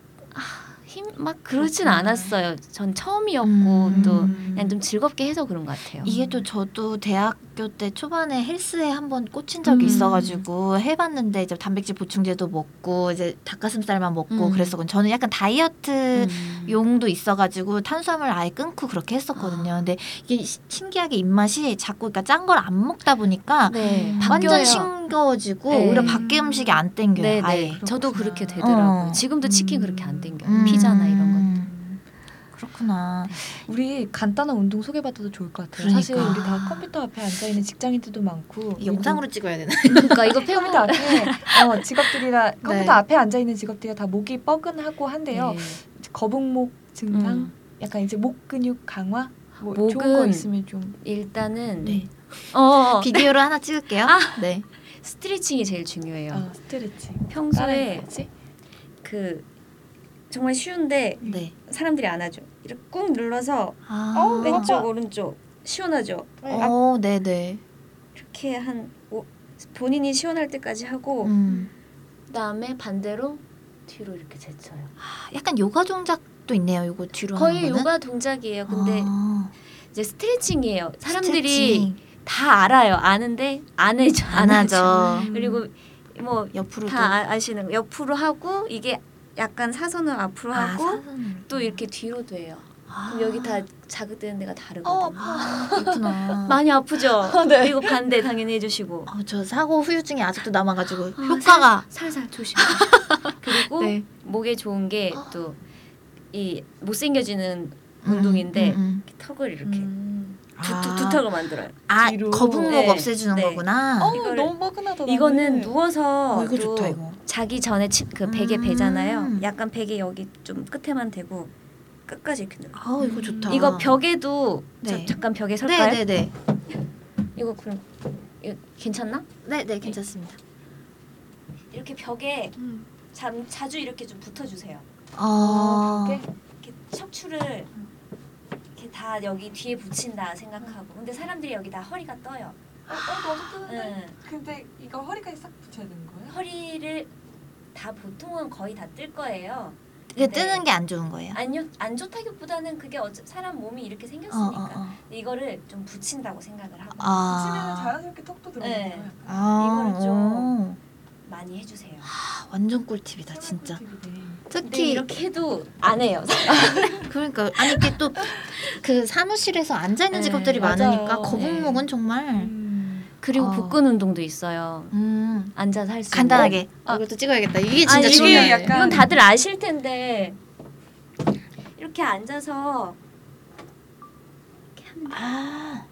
힘 막 그러진 그렇구나. 않았어요. 전 처음이었고 음. 또 그냥 좀 즐겁게 해서 그런 것 같아요. 이게 또 저도 대학교 때 초반에 헬스에 한번 꽂힌 적이 음. 있어가지고 해봤는데 이제 단백질 보충제도 먹고 이제 닭가슴살만 먹고 음. 그랬었거든요. 저는 약간 다이어트 음. 용도 있어가지고 탄수화물 아예 끊고 그렇게 했었거든요. 근데 이게 시- 신기하게 입맛이 자꾸 그러니까 짠 걸 안 먹다 보니까 네, 완전 바 싱거워지고 네. 오히려 밖에 음식이 안 땡겨요. 네. 네. 저도. 그렇게 되더라고요. 어. 지금도 치킨 음. 그렇게 안 땡겨요. 음. 피자나 이런 것. 음. 그렇구나. 우리 간단한 운동 소개받아도 좋을 것 같아요. 그러니까. 사실 우리 다 컴퓨터 앞에 앉아 있는 직장인들도 많고 이 영상으로 찍어야 되나? 그러니까 이거 컴퓨터 앞에 어, 직업들이라 컴퓨터 네. 앞에 앉아 있는 직업들이 다 목이 뻐근하고 한데요. 네. 거북목 증상, 음. 약간 이제 목 근육 강화, 뭐 좋은 거 목은 있으면 좀 일단은 네. 어, 비디오로 하나 찍을게요. 아. 네. 스트레칭이 제일 중요해요. 어, 스트레칭. 평소에. 그 정말 쉬운데 네. 사람들이 안 하죠. 이렇게 꾹 눌러서 아. 어우, 왼쪽. 오른쪽 시원하죠. 어, 네, 네. 이렇게 한 오, 본인이 시원할 때까지 하고 음. 그다음에 반대로 뒤로 이렇게 제쳐요. 아, 약간 요가 동작도 있네요. 요거 뒤로 거의. 요가 동작이에요. 근데 아, 이제 스트레칭이에요. 사람들이 스트레칭. 다 알아요. 아는데 안 해죠. 안 하죠. 그리고 뭐 옆으로도 다 아- 아시는 거 옆으로 하고 이게 약간 사선을 앞으로 아, 하고 사선으로. 또 이렇게 뒤로 돼요. 아. 그럼 여기 다 자극되는 데가 어, 다르거든요. 아, 그렇구나. 많이 아프죠. 네. 그리고 반대 당연히 해주시고 어, 저 사고 후유증이 아직도 남아가지고 아, 효과가 살살 조심. 그리고 네. 목에 좋은 게 또 이 못생겨지는 운동인데 음, 음. 이렇게 턱을 이렇게 음. 두, 아. 두, 두턱을 만들어요. 아 뒤로. 거북목 네. 없애주는 네. 거구나. 어, 이거를- 너무 뻐근하다. 이거는 나는. 누워서 어, 이거 또 좋다 이거. 자기 전에 치, 그 베개 음. 베잖아요. 약간 베개 여기 좀 끝에만 대고 끝까지 이렇게 눌러. 아 이거 좋다. 이거 벽에도 네. 자, 잠깐 벽에 설까요? 네네네. 이거 그럼 이거 괜찮나? 네네 괜찮습니다. 이렇게 벽에 음. 자, 자주 이렇게 좀 붙어주세요. 어. 벽에? 이렇게 척추를 이렇게 다 여기 뒤에 붙인다 생각하고 근데 사람들이 여기 다 허리가 떠요. 어, 어, 너무 뜨는데. 응. 근데 이거 허리까지 싹 붙여야 되는 거예요? 허리를 다 보통은 거의 다 뜰 거예요. 이게 네. 뜨는 게 안 좋은 거예요. 아니요 안 좋다기보다는 그게 어차 사람 몸이 이렇게 어, 생겼으니까 어, 어. 이거를 좀 붙인다고 생각을 하고 붙이면 아. 자연스럽게 턱도 들어가는 네. 거예요. 아. 이거를 좀- 오. 많이 해주세요. 아, 완전 꿀팁이다 진짜. 꿀팁이네. 특히 이렇게 해도 안 해요. 그러니까 아니 이게 또 그 사무실에서 앉아 있는 네, 직업들이 맞아요. 많으니까 거북목은 정말 음. 그리고 어. 복근 운동도 있어요. 음 앉아서 할 수 있는. 간단하게 아. 이것도 찍어야겠다. 이게 진짜 아니, 이게 중요해. 약간- 이건 다들 아실 텐데 이렇게 앉아서 아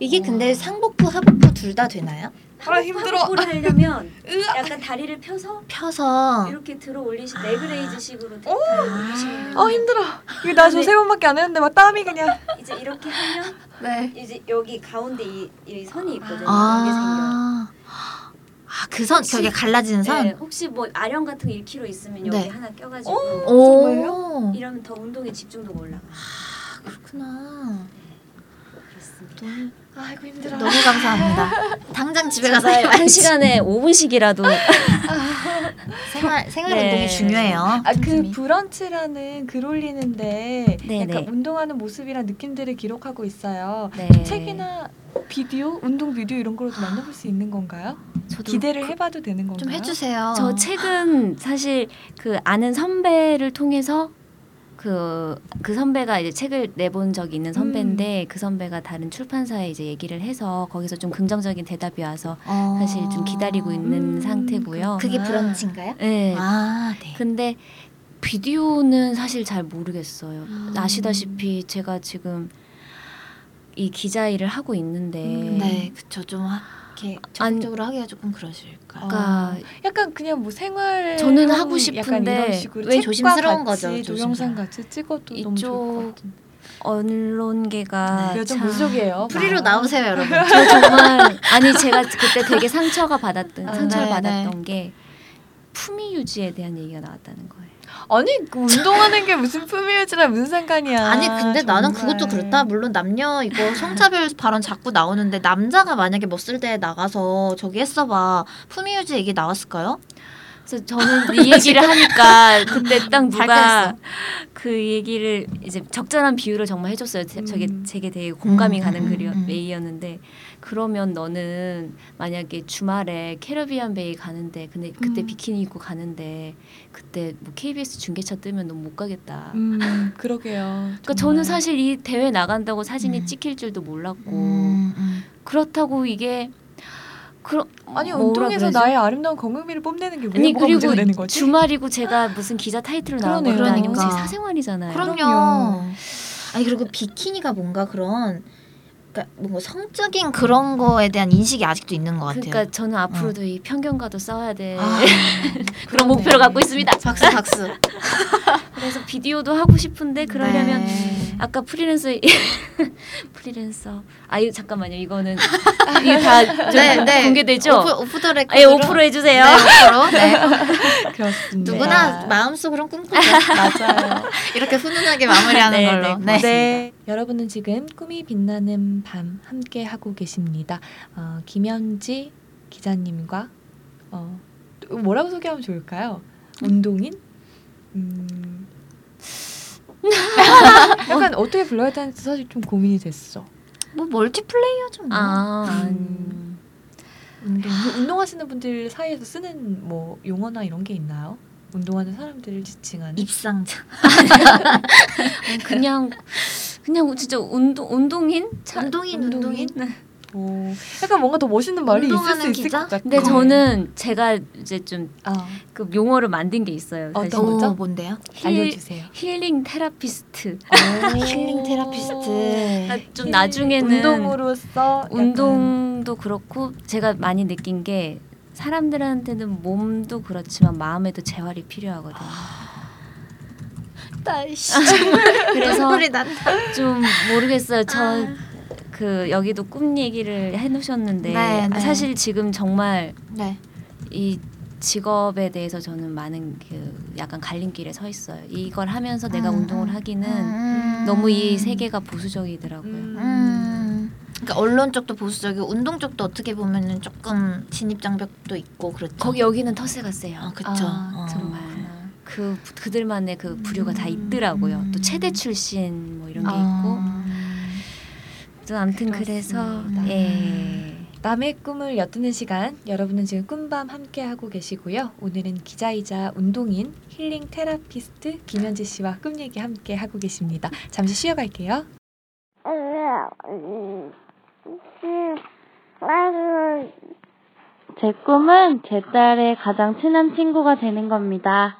이게 근데 상복부 하복부 둘 다 되나요? 아, 힘들어. 하복부를 하려면 약간 다리를 펴서 펴서 이렇게 들어 올리시 아. leg raise식으로 다리를 올리시면 어 힘들어. 이거 나저 세 번밖에 안 했는데 막 땀이 그냥. 이제 이렇게 하면 네. 이제 여기 가운데 이, 이 선이 있거든요. 아. 아그 선 벽에 갈라지는 선. 네, 혹시 뭐 아령 같은 거 1kg 있으면 여기 네. 하나 껴가지고 오. 정말요? 이러면 더 운동에 집중도가 올라가. 그렇구나. 그렇습니다. 아이고 힘들어. 너무 감사합니다. 당장 집에 가서 한. 시간에 5분씩이라도 생활 생활 네. 운동이 중요해요. 아그 틈틈이. 브런치라는 글 올리는데 네, 약간 네. 운동하는 모습이랑 느낌들을 기록하고 있어요. 네. 책이나 비디오, 운동 비디오 이런 거로도 만나볼 수 있는 건가요? 저도 기대를 그- 해봐도 되는 건가요? 좀 해주세요. 저 책은 사실 그 아는 선배를 통해서 그, 그 선배가 이제 책을 내본 적이 있는 선배인데 그 선배가 다른 출판사에 이제 얘기를 해서 거기서 좀 긍정적인 대답이 와서 어. 사실 좀 기다리고 있는 음, 상태고요. 그게 아. 브런치인가요? 네. 아 네. 근데 비디오는 사실 잘 모르겠어요. 음. 아시다시피 제가 지금 이 기자 일을 하고 있는데 음. 네, 그쵸 좀 하, 이렇게 적극적으로 하기가 조금 그러실까요? 그러니까 약간 그냥 뭐 생활 저는 하고 싶은데 왜 조심스러운 같이 거죠, 동영상. 같이 찍어도 너무 좋을 것 같은데. 언론계가 네, 요즘 참- 무속이에요. 프리로 나오세요, 여러분. 저 정말 아니 제가 그때 되게 상처가 받았던 아, 상처를 네, 받았던 게 품위 유지에 대한 얘기가 나왔다는 거예요. 아니 그 운동하는 게 무슨 품위유지랑 무슨 상관이야. 아니 근데 나는 정말. 그것도 그렇다. 물론 남녀 이거 성차별 발언 자꾸 나오는데 남자가 만약에 멋쓸 때 나가서 저기 했어봐 품위유지 얘기 나왔을까요? 그래서 저는 이 얘기를 하니까 그때 딱 누가. 그 얘기를 이제 적절한 비유를 정말 해줬어요. 제- 저게 음. 제게 되게 공감이 음, 가는 음, 글이 음. 메이였는데 그러면 너는 만약에 주말에 캐리비안 베이 가는데 근데 그때 음. 비키니 입고 가는데 그때 뭐 KBS 중계차 뜨면 넌못 가겠다. 음 그러게요. 그러니까 정말. 저는 사실 이 대회 나간다고 사진이 음. 찍힐 줄도 몰랐고 음, 음. 그렇다고 이게 그러 아니 운동에서? 나의 아름다운 건강미를 뽐내는 게왜 아니 뭐가 문제가 그리고 되는 거지? 주말이고 제가 무슨 기자 타이틀로 그러네요. 것도 아니고 제 그러니까. 사생활이잖아요. 그럼요. 그럼요. 아니 그리고 비키니가 뭔가 그런 그러니까 뭔가 성적인 그런 거에 대한 인식이 아직도 있는 것 같아요. 그러니까 저는 앞으로도 이 편견과도 싸워야 돼. 아, 그런 목표를 갖고 있습니다. 박수 박수. 그래서 비디오도 하고 싶은데 그러려면 네. 아까 프리랜서 프리랜서 아 이거 잠깐만요 이거는 이게 다 네, 네. 공개되죠? 오프, 오프 더 레코드로. 예, 5% 해주세요. 네, 5%. 네. 그렇습니다. 누구나 마음속으론 꿈꾸죠. 맞아요. 이렇게 훈훈하게 마무리하는 네, 걸로. 네, 네. 여러분은 지금 꿈이 빛나는 밤 함께 하고 계십니다. 어, 김연지 기자님과 어, 또 뭐라고 소개하면 좋을까요? 운동인? 음. 약간 어떻게 불러야 되는지 사실 좀 고민이 됐어. 뭐 멀티플레이어죠. 뭐. 아 음. 운동. 그 운동하시는 분들 사이에서 쓰는 뭐 용어나 이런 게 있나요? 운동하는 사람들을 지칭하는. 입상자. 그냥 그냥 진짜 운동 운동인 차, 운동인 운동인. 운동인? 오, 약간 뭔가 더 멋있는 말이 있을 수 있을 기자? 것 같아요. 근데 저는 제가 이제 좀그 아, 용어를 만든 게 있어요. 어떤 거죠? 어, 뭔데요? 힐- 알려주세요. healing therapist. healing therapist. 아, 좀 힐- 나중에는 운동으로서 운동도 그렇고 제가 많이 느낀 게 사람들한테는 몸도 그렇지만 마음에도 재활이 필요하거든요. 날씨. 그래서. 좀 모르겠어요. 아. 저그 여기도 꿈 얘기를 해놓으셨는데 네, 아, 네. 사실 지금 정말 네. 이 직업에 대해서 저는 많은 그 약간 갈림길에 서 있어요. 이걸 하면서 내가 음, 운동을 음. 하기는 음. 너무 이 세계가 보수적이더라고요. 음. 음. 그러니까 언론 쪽도 보수적이고 운동 쪽도 어떻게 보면은 조금 진입 장벽도 있고 그렇죠. 거기 여기는 터세가 세요. 아, 그쵸. 아, 어. 정말 그 그들만의 그 부류가 다 음. 있더라고요. 음. 또 체대 출신 뭐 이런 게 어. 있고. 또 아무튼 그래서 그렇습니다. 예. 남의 꿈을 엿드는 시간 여러분은 지금 꿈밤 함께 하고 계시고요. 오늘은 기자이자 운동인 힐링 테라피스트 김현지 씨와 꿈 얘기 함께 하고 계십니다. 잠시 쉬어갈게요. 제 꿈은 제 딸의 가장 친한 친구가 되는 겁니다.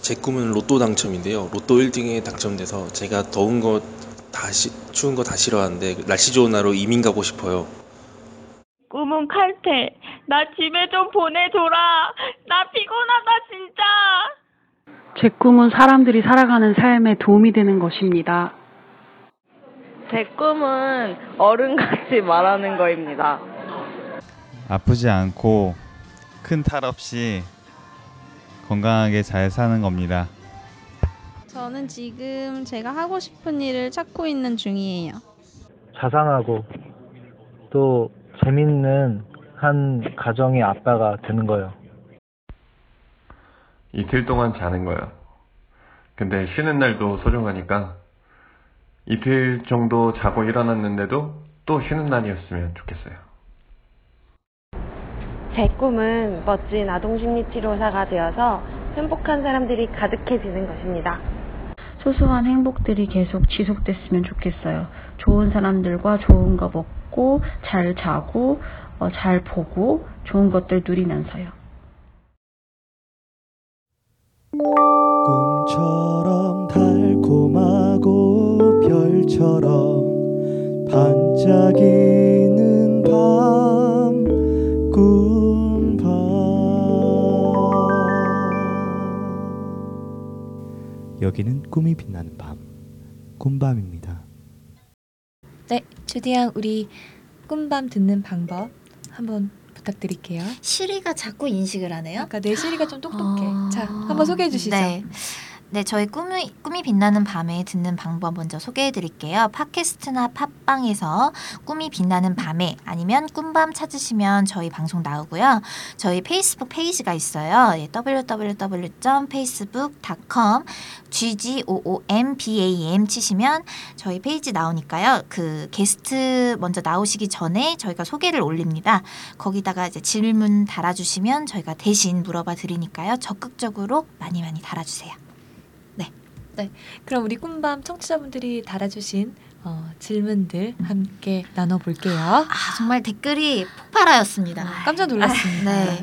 제 꿈은 로또 당첨인데요. 로또 1등에 당첨돼서 제가 더운 거 다 추운 거 다 싫어하는데 날씨 좋은 날로 이민 가고 싶어요. 꿈은 칼퇴. 나 집에 좀 보내줘라. 나 피곤하다, 진짜. 제 꿈은 사람들이 살아가는 삶에 도움이 되는 것입니다. 제 꿈은 어른같이 말하는 거입니다. 아프지 않고 큰 탈 없이 건강하게 잘 사는 겁니다. 저는 지금 제가 하고 싶은 일을 찾고 있는 중이에요. 자상하고 또 재밌는 한 가정의 아빠가 되는 거예요. 이틀 동안 자는 거예요. 근데 쉬는 날도 소중하니까 이틀 정도 자고 일어났는데도 또 쉬는 날이었으면 좋겠어요. 제 꿈은 멋진 아동심리치료사가 되어서 행복한 사람들이 가득해지는 것입니다. 소소한 행복들이 계속 지속됐으면 좋겠어요. 좋은 사람들과 좋은 거 먹고, 잘 자고, 어, 잘 보고, 좋은 것들 누리면서요. 꿈처럼 달콤하고 별처럼 반짝이는 여기는 꿈이 빛나는 밤 꿈밤입니다. 네, 최대한 우리 꿈밤 듣는 방법 한번 부탁드릴게요. 시리가 자꾸 인식을 하네요. 그러니까 내 시리가 좀 똑똑해. 아. 자, 한번 소개해 주시죠. 네. 네, 저희 꿈이, 꿈이 빛나는 밤에 듣는 방법 먼저 소개해 드릴게요. 팟캐스트나 팟빵에서 꿈이 빛나는 밤에 아니면 꿈밤 찾으시면 저희 방송 나오고요. 저희 페이스북 페이지가 있어요. 예, www.facebook.com ggombam 치시면 저희 페이지 나오니까요. 그 게스트 먼저 나오시기 전에 저희가 소개를 올립니다. 거기다가 이제 질문 달아주시면 저희가 대신 물어봐 드리니까요. 적극적으로 많이 많이 달아주세요. 네, 그럼 우리 꿈밤 청취자분들이 달아주신 어, 질문들 함께 나눠볼게요. 아, 정말 댓글이 폭발하였습니다. 깜짝 놀랐습니다. 네.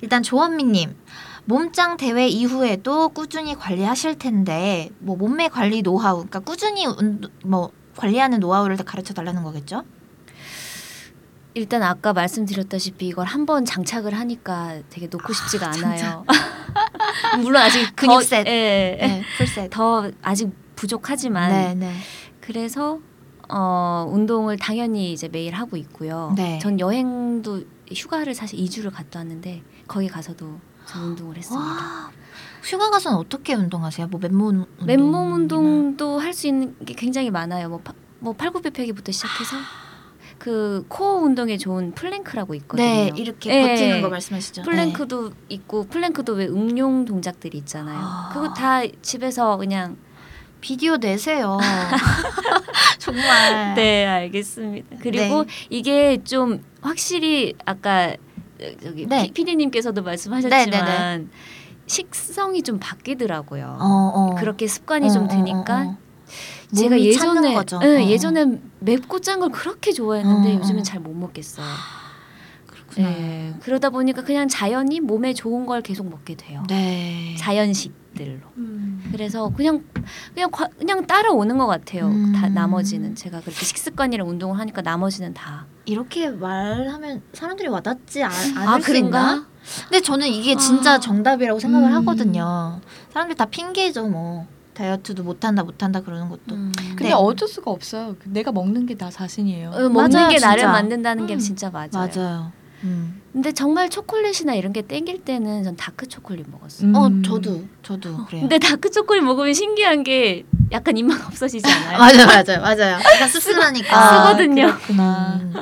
일단 조원미님. 몸짱 대회 이후에도 꾸준히 관리하실 텐데 뭐 몸매 관리 노하우, 그러니까 꾸준히 운, 뭐 관리하는 노하우를 가르쳐 달라는 거겠죠? 일단 아까 말씀드렸다시피 이걸 한번 장착을 하니까 되게 놓고 싶지가 않아요. 물론 아직 근육셋. 더, 예, 예. 네, 풀셋. 더 아직 부족하지만 네, 네. 그래서 어, 운동을 당연히 이제 매일 하고 있고요. 네. 전 여행도 휴가를 사실 2주를 갔다 왔는데 거기 가서도 좀 운동을 했습니다. 와, 휴가 가서는 어떻게 운동하세요? 뭐 맨몸 운동? 맨몸 운동도 할 수 있는 게 굉장히 많아요. 뭐, 파, 뭐 팔굽혀펴기부터 시작해서 그 core 운동에 좋은 plank라고 있거든요. 네, 이렇게 예, 버티는 거 말씀하시죠? plank도 있고 plank도 왜 응용 동작들이 있잖아요. 아. 그거 다 집에서 그냥 비디오 내세요. 정말. 네, 알겠습니다. 그리고 네. 이게 좀 확실히 아까 저기 네. PD님께서도 말씀하셨지만 네, 네, 네. 식성이 좀 바뀌더라고요. 어, 어. 그렇게 습관이 어, 좀 어, 드니까 어, 어. 제가 예전에. 예, 어. 예전에 맵고 짠 걸 그렇게 좋아했는데 어, 요즘은 어. 잘못 먹겠어요. 그렇구나. 네, 그러다 보니까 그냥 자연히 몸에 좋은 걸 계속 먹게 돼요. 네. 자연식들로. 음. 그래서 그냥 그냥 과- 그냥 따라오는 것 같아요. 음. 다 나머지는 제가 그렇게 식습관이랑 운동을 하니까 나머지는 다. 이렇게 말하면 사람들이 와닿지 않, 아, 않을 수 그런가? 있나? 근데 저는 이게 진짜 아. 정답이라고 생각을 음. 하거든요. 사람들 다 핑계죠, 뭐. 다이어트도 못한다, 못한다 그러는 것도. 근데 네. 어쩔 수가 없어요. 내가 먹는 게 나 자신이에요. 어, 먹는 맞아요, 게 나를 진짜. 만든다는 게 음. 진짜 맞아요. 맞아요. 음. 근데 정말 초콜릿이나 이런 게 땡길 때는 전 다크 초콜릿 먹었어요. 어, 음. 저도, 저도 그래요. 근데 다크 초콜릿 먹으면 신기한 게 약간 입맛 없어지지 않아요? 맞아요, 맞아요, 맞아요. 약간 씁쓸하니까. 아, 쓰거든요. 그렇구나. 음.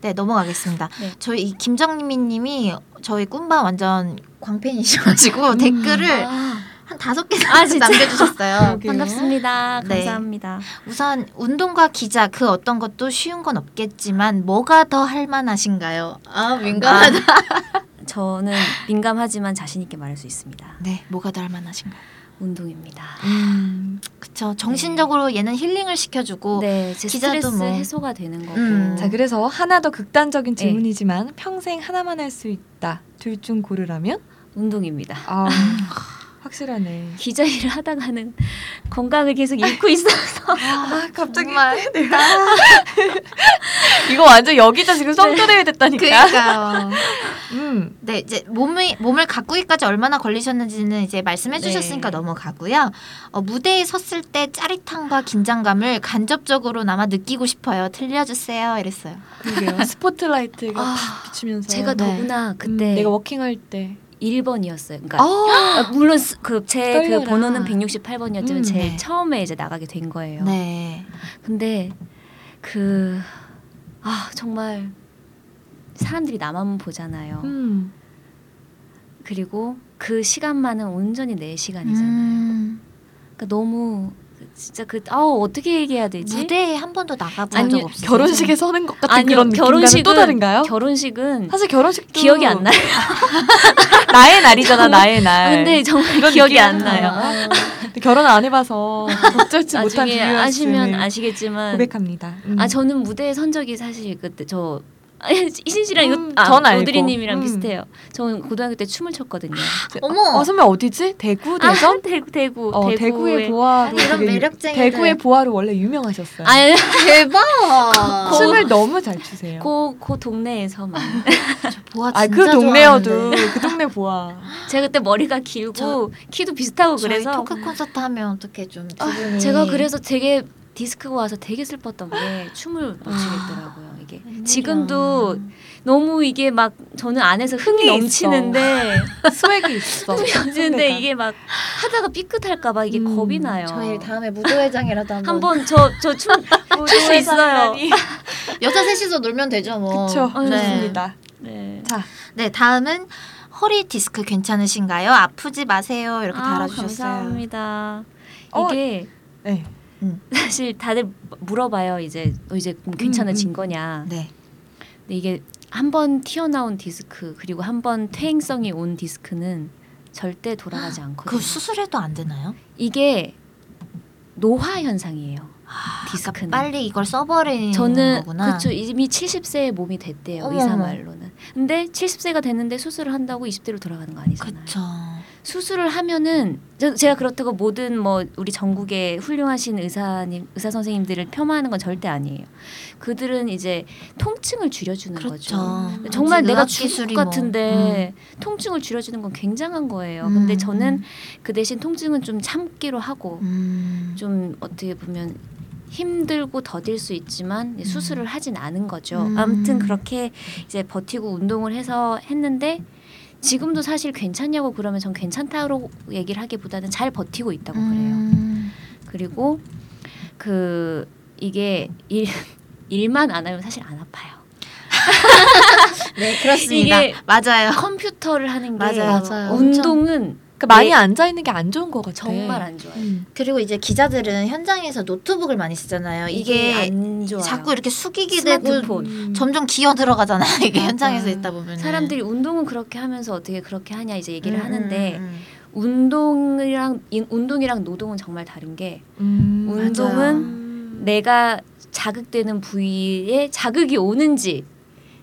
네, 넘어가겠습니다. 네. 저희 이 김정민님이 저희 꿈바 완전 광팬이셔가지고 댓글을 아, 한 다섯 개 아? 남겨주셨어요. 반갑습니다. 네. 감사합니다. 우선 운동과 기자 그 어떤 것도 쉬운 건 없겠지만 뭐가 더 할만하신가요? 아 민감하다. 저는 민감하지만 자신 있게 말할 수 있습니다. 네, 뭐가 더 할만하신가요? 운동입니다. 음. 그쵸. 정신적으로 얘는 힐링을 시켜주고 네, 제 기자도 스트레스 뭐. 해소가 되는 거고. 음. 자, 그래서 하나 더 극단적인 네. 질문이지만 평생 하나만 할 수 있다. 둘 중 고르라면? 운동입니다. 아, 확실하네. 기자 일을 하다가는 건강을 계속 잃고 있어서 아, 갑자기 정말. 이거 완전 여기다 지금 성교대회 됐다니까. 그러니까요. 음. 네, 이제 몸이 몸을 가꾸기까지 얼마나 걸리셨는지는 이제 말씀해 주셨으니까 네. 넘어가고요. 어, 무대에 섰을 때 짜릿함과 긴장감을 간접적으로나마 느끼고 싶어요. 들려주세요. 이랬어요. 그러게요. 스포트라이트가 아, 팍 비치면서 제가 네. 더구나 그때 음, 내가 워킹할 때 1번이었어요. 그러니까 아, 아, 물론 그 제 그. 번호는 168번이었지만 음, 제일 네. 처음에 이제 나가게 된 거예요. 네. 근데 그 아, 정말 사람들이 나만 보잖아요. 음. 그리고 그 시간만은 온전히 내 시간이잖아요. 음, 그러니까 너무 진짜 그 아, 어떻게 얘기해야 되지? 무대에 한 번도 나가본 아니, 적 없어요. 결혼식에 서는 것 같은 아니요, 그런 결혼식은 또 다른가요? 결혼식은 사실 결혼식도 기억이 안 나요. 나의 날이잖아, 나의 날. 아, 근데 정말 기억이 안. 나요. 결혼 안 해봐서 어쩔지 못한 비유였음을 아시면 아시겠지만 고백합니다. 음. 아 저는 무대에 선 적이 사실 그때 저 아, 이신 씨랑 음, 이거 아, 전 알고. 오드리님이랑 음. 비슷해요. 저는 고등학교 때 춤을 췄거든요. 어머. 어, 선배 어디지? 대구, 대전? 아, 대구 대구 어, 대구의 보아로 아니, 이런 매력쟁이들. 대구의 보아로 원래 유명하셨어요. 아 대박. 춤을 너무 잘 추세요. 그, 그 동네에서만 보아 아, 진짜 그 동네여도. 그 동네 보아. 제가 그때 머리가 길고 저- 키도 비슷하고 저희 그래서 토크 콘서트 하면 어떻게 좀두 아, 제가 그래서 되게 디스크가 와서 되게 슬펐던 게 춤을 못 추겠더라고요. 이게 웬일이야. 지금도 너무 이게 막 저는 안에서 흥이 흥이 넘치는데 스웩이 있어. 선배가. 이게 막 하다가 삐끗할까 봐 이게 음, 겁이 나요. 저희 다음에 무도회장이라도 한번 한번 저 저춤 출수 있어요. 여자 셋이서 놀면 되죠 뭐. 그쵸. 어, 네. 좋습니다. 네. 자, 네, 다음은 허리 디스크 괜찮으신가요? 아프지 마세요. 이렇게 아, 달아주셨어요. 감사합니다. 어, 이게 네. 사실 다들 물어봐요. 이제 너 이제 좀 괜찮아진 음, 음. 거냐. 네. 근데 이게 한 번 튀어나온 디스크 그리고 한 번 퇴행성이 온 디스크는 절대 돌아가지 않거든요. 그 수술해도 안 되나요? 이게 노화 현상이에요. 아, 디스크는. 빨리 이걸 써버리는 저는 거구나. 그렇죠. 이미 70세의 몸이 됐대요. 어머, 의사. 말로는. 근데 70세가 됐는데 수술을 한다고 20대로 돌아가는 거 아니잖아요. 그쵸. 수술을 하면은 저, 제가 그렇다고 모든 뭐 우리 전국의 훌륭하신 의사님 의사 선생님들을 폄하하는 건 절대 아니에요. 그들은 이제 통증을 줄여주는 그렇죠. 거죠. 정말 아직 내가 죽을 것 뭐, 같은데 통증을 줄여주는 건 굉장한 거예요. 근데 음, 저는 그 대신 통증은 좀 참기로 하고 음. 좀 어떻게 보면 힘들고 더딜 수 있지만 수술을 하진 않은 거죠. 음. 아무튼 그렇게 이제 버티고 운동을 해서 했는데 지금도 사실 괜찮냐고 그러면 전 괜찮다고 얘기를 하기보다는 잘 버티고 있다고 그래요. 음. 그리고 그 이게 일 일만 안 하면 사실 안 아파요. 네, 그렇습니다. 맞아요. 컴퓨터를 하는 게. 맞아요. 운동은 그러니까 많이 네. 앉아 있는 게 안 좋은 것 같아. 정말 안 좋아요. 음. 그리고 이제 기자들은 현장에서 노트북을 많이 쓰잖아요. 이게 이게 안 좋아요. 자꾸 이렇게 숙이게 되고 스마트폰. 음. 점점 기어 들어가잖아요. 이게. 현장에서 있다 보면 사람들이 운동은 그렇게 하면서 어떻게 그렇게 하냐 이제 얘기를 하는데 음. 운동이랑 이- 운동이랑 노동은 정말 다른 게 음, 운동은 내가 자극되는 부위에 자극이 오는지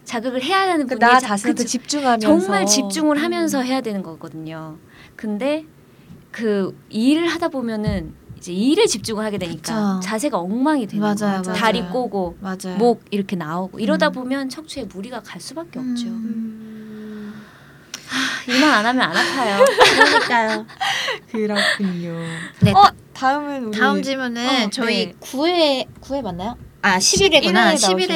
자극을 해야 하는 그 부위에 나 자- 자신한테 그치. 집중하면서 정말 집중을 하면서 해야 되는 거거든요. 근데 그 일을 하다 보면은 이제 일에 집중을 하게 되니까 그쵸. 자세가 엉망이 되는 맞아요, 거예요. 다리 맞아요. 꼬고 맞아요. 목 이렇게 나오고 이러다 음. 보면 척추에 무리가 갈 수밖에 없죠. 음. 하, 일만 안 하면 안 아파요. 그러니까요. 그렇군요. 네. 어, 다음은 우리 다음 질문은 어, 저희 네. 9회 9회 맞나요? 아 11회구나. 11회 11회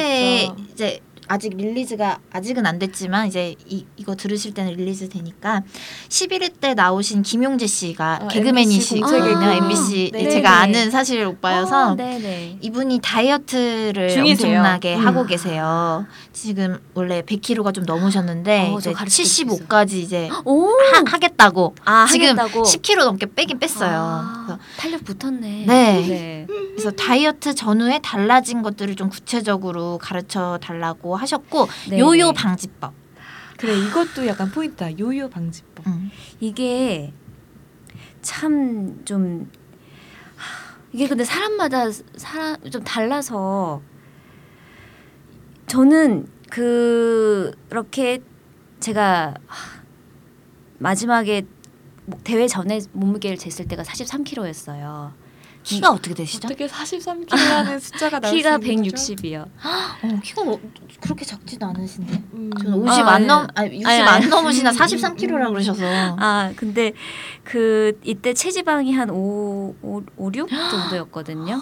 나오셨죠. 이제 아직 release가 아직은 안 됐지만 이제 이, 이거 들으실 때는 release 되니까 11회 때 나오신 김용재 씨가 어, 개그맨이시거든요. 개그. MBC 네. 제가 네네. 아는 사실 오빠여서 어, 네네. 이분이 다이어트를 중이세요. 엄청나게 음. 하고 계세요. 지금 원래 100kg가 좀 넘으셨는데 어, 저 이제 가르쳐 75까지 이제 오, 하, 하겠다고 아 지금 하겠다고. 10kg 넘게 빼긴 뺐어요. 아, 탄력 붙었네. 네. 그래서 다이어트 전후에 달라진 것들을 좀 구체적으로 가르쳐 달라고 하셨고 네네. 요요 방지법. 그래 이것도 약간 포인트다. 요요 방지법. 음. 이게 참 좀 이게 근데 사람마다 사람 좀 달라서 저는 그렇게 제가 하, 마지막에 뭐 대회 전에 몸무게를 쟀을 때가 43kg였어요. 키가 어떻게 되시죠? 어떻게 43kg라는 숫자가 나올 키가 수 있는 거죠? 160이요. 어, 키가 뭐 그렇게 작지도 않으신데. 음. 저는 50 아, 안 네. 넘, 아니 60 아니, 안 아니. 넘으시나 43kg라고 그러셔서. 아 근데 그 이때 체지방이 한 5, 5, 5 6 정도였거든요.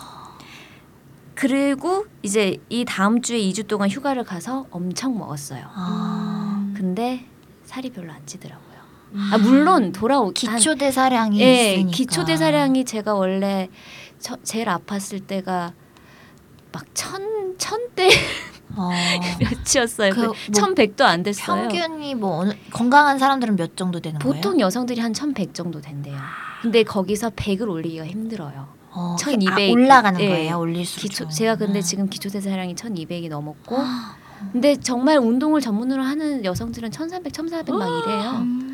그리고 이제 이 다음 주에 2주 동안 휴가를 가서 엄청 먹었어요. 아, 근데 살이 별로 안 찌더라고요. 아 물론 돌아오 기초 대사량이 예. 기초 대사량이 제가 원래 처, 제일 아팠을 때가 막 천 천대 어, 몇이었어요. 그그뭐 천백도 안 됐어요. 평균이 뭐 어느, 건강한 사람들은 몇 정도 되는 거예요? 보통 여성들이 한 천백 정도 된대요. 근데 거기서 백을 올리기가 힘들어요. 어, 1200 아, 올라가는 예. 거예요. 올릴수록. 기초 제가 근데 지금 기초 대사량이 1200이 넘었고 근데 정말 운동을 전문으로 하는 여성들은 1300, 1400 막 이래요.